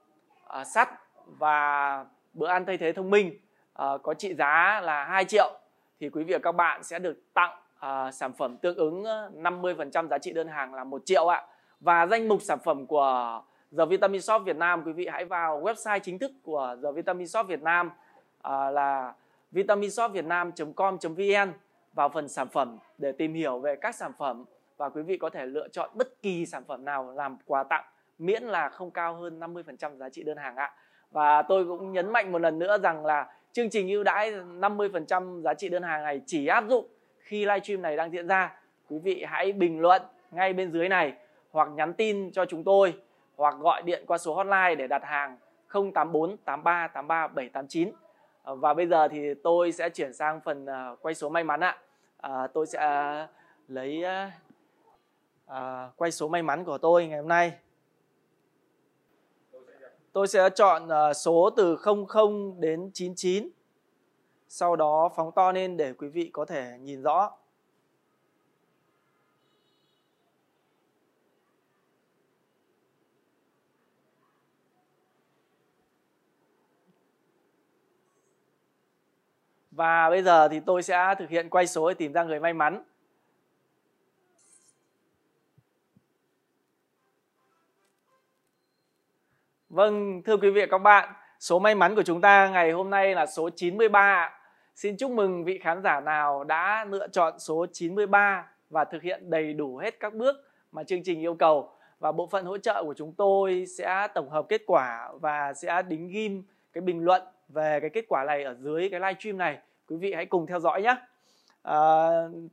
à, sắt và bữa ăn thay thế thông minh à, có trị giá là 2 triệu thì quý vị và các bạn sẽ được tặng à, sản phẩm tương ứng 50% giá trị đơn hàng là 1 triệu ạ. Và danh mục sản phẩm của The Vitamin Shop Việt Nam quý vị hãy vào website chính thức của The Vitamin Shop Việt Nam uh, là vitaminshopvietnam.com.vn vào phần sản phẩm để tìm hiểu về các sản phẩm và quý vị có thể lựa chọn bất kỳ sản phẩm nào làm quà tặng miễn là không cao hơn 50% giá trị đơn hàng ạ. Và tôi cũng nhấn mạnh một lần nữa rằng là chương trình ưu đãi 50% giá trị đơn hàng này chỉ áp dụng khi livestream này đang diễn ra. Quý vị hãy bình luận ngay bên dưới này hoặc nhắn tin cho chúng tôi hoặc gọi điện qua số hotline để đặt hàng 084 83 83 789. Ờ, và bây giờ thì tôi sẽ chuyển sang phần ờ, quay số may mắn ạ. À, tôi sẽ lấy à, quay số may mắn của tôi ngày hôm nay. Tôi sẽ chọn uh, số từ 00 đến 99. Sau đó phóng to lên để quý vị có thể nhìn rõ. Và bây giờ thì tôi sẽ thực hiện quay số để tìm ra người may mắn. Vâng, thưa quý vị và các bạn, số may mắn của chúng ta ngày hôm nay là số 93. Xin chúc mừng vị khán giả nào đã lựa chọn số 93 và thực hiện đầy đủ hết các bước mà chương trình yêu cầu. Và bộ phận hỗ trợ của chúng tôi sẽ tổng hợp kết quả và sẽ đính ghim cái bình luận về cái kết quả này ở dưới cái live stream này. Quý vị hãy cùng theo dõi nhé. À,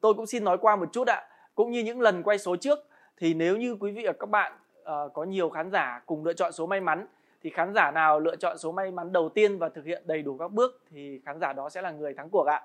tôi cũng xin nói qua một chút ạ. Cũng như những lần quay số trước thì nếu như quý vị và các bạn à, có nhiều khán giả cùng lựa chọn số may mắn thì khán giả nào lựa chọn số may mắn đầu tiên và thực hiện đầy đủ các bước thì khán giả đó sẽ là người thắng cuộc ạ.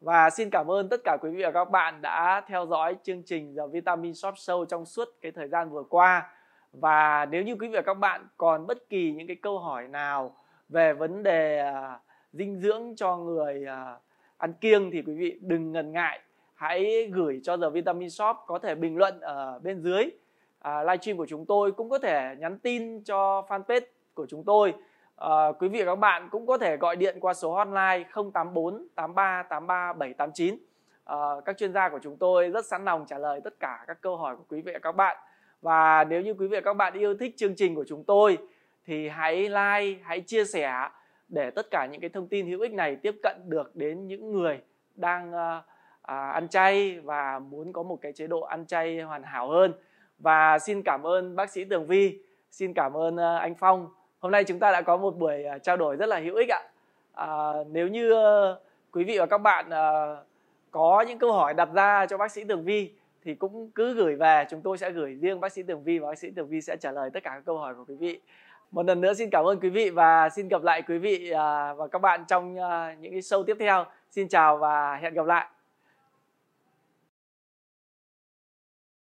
Và xin cảm ơn tất cả quý vị và các bạn đã theo dõi chương trình The Vitamin Shop Show trong suốt cái thời gian vừa qua. Và nếu như quý vị và các bạn còn bất kỳ những cái câu hỏi nào về vấn đề à, dinh dưỡng cho người à, ăn kiêng thì quý vị đừng ngần ngại. Hãy gửi cho The Vitamin Shop có thể bình luận ở bên dưới. À, livestream của chúng tôi cũng có thể nhắn tin cho fanpage của chúng tôi. À, quý vị và các bạn cũng có thể gọi điện qua số hotline 084 83 83 789 à, các chuyên gia của chúng tôi rất sẵn lòng trả lời tất cả các câu hỏi của quý vị và các bạn. Và nếu như quý vị và các bạn yêu thích chương trình của chúng tôi thì hãy like hãy chia sẻ để tất cả những cái thông tin hữu ích này tiếp cận được đến những người đang uh, à, ăn chay và muốn có một cái chế độ ăn chay hoàn hảo hơn. Và xin cảm ơn bác sĩ Tường Vi xin cảm ơn uh, anh Phong. Hôm nay chúng ta đã có một buổi uh, trao đổi rất là hữu ích ạ. À, nếu như uh, quý vị và các bạn uh, có những câu hỏi đặt ra cho bác sĩ Tường Vi thì cũng cứ gửi về chúng tôi sẽ gửi riêng bác sĩ Tường Vi và bác sĩ Tường Vi sẽ trả lời tất cả các câu hỏi của quý vị một lần nữa xin cảm ơn quý vị và xin gặp lại quý vị à, và các bạn trong à, những cái show tiếp theo. Xin chào và hẹn gặp lại.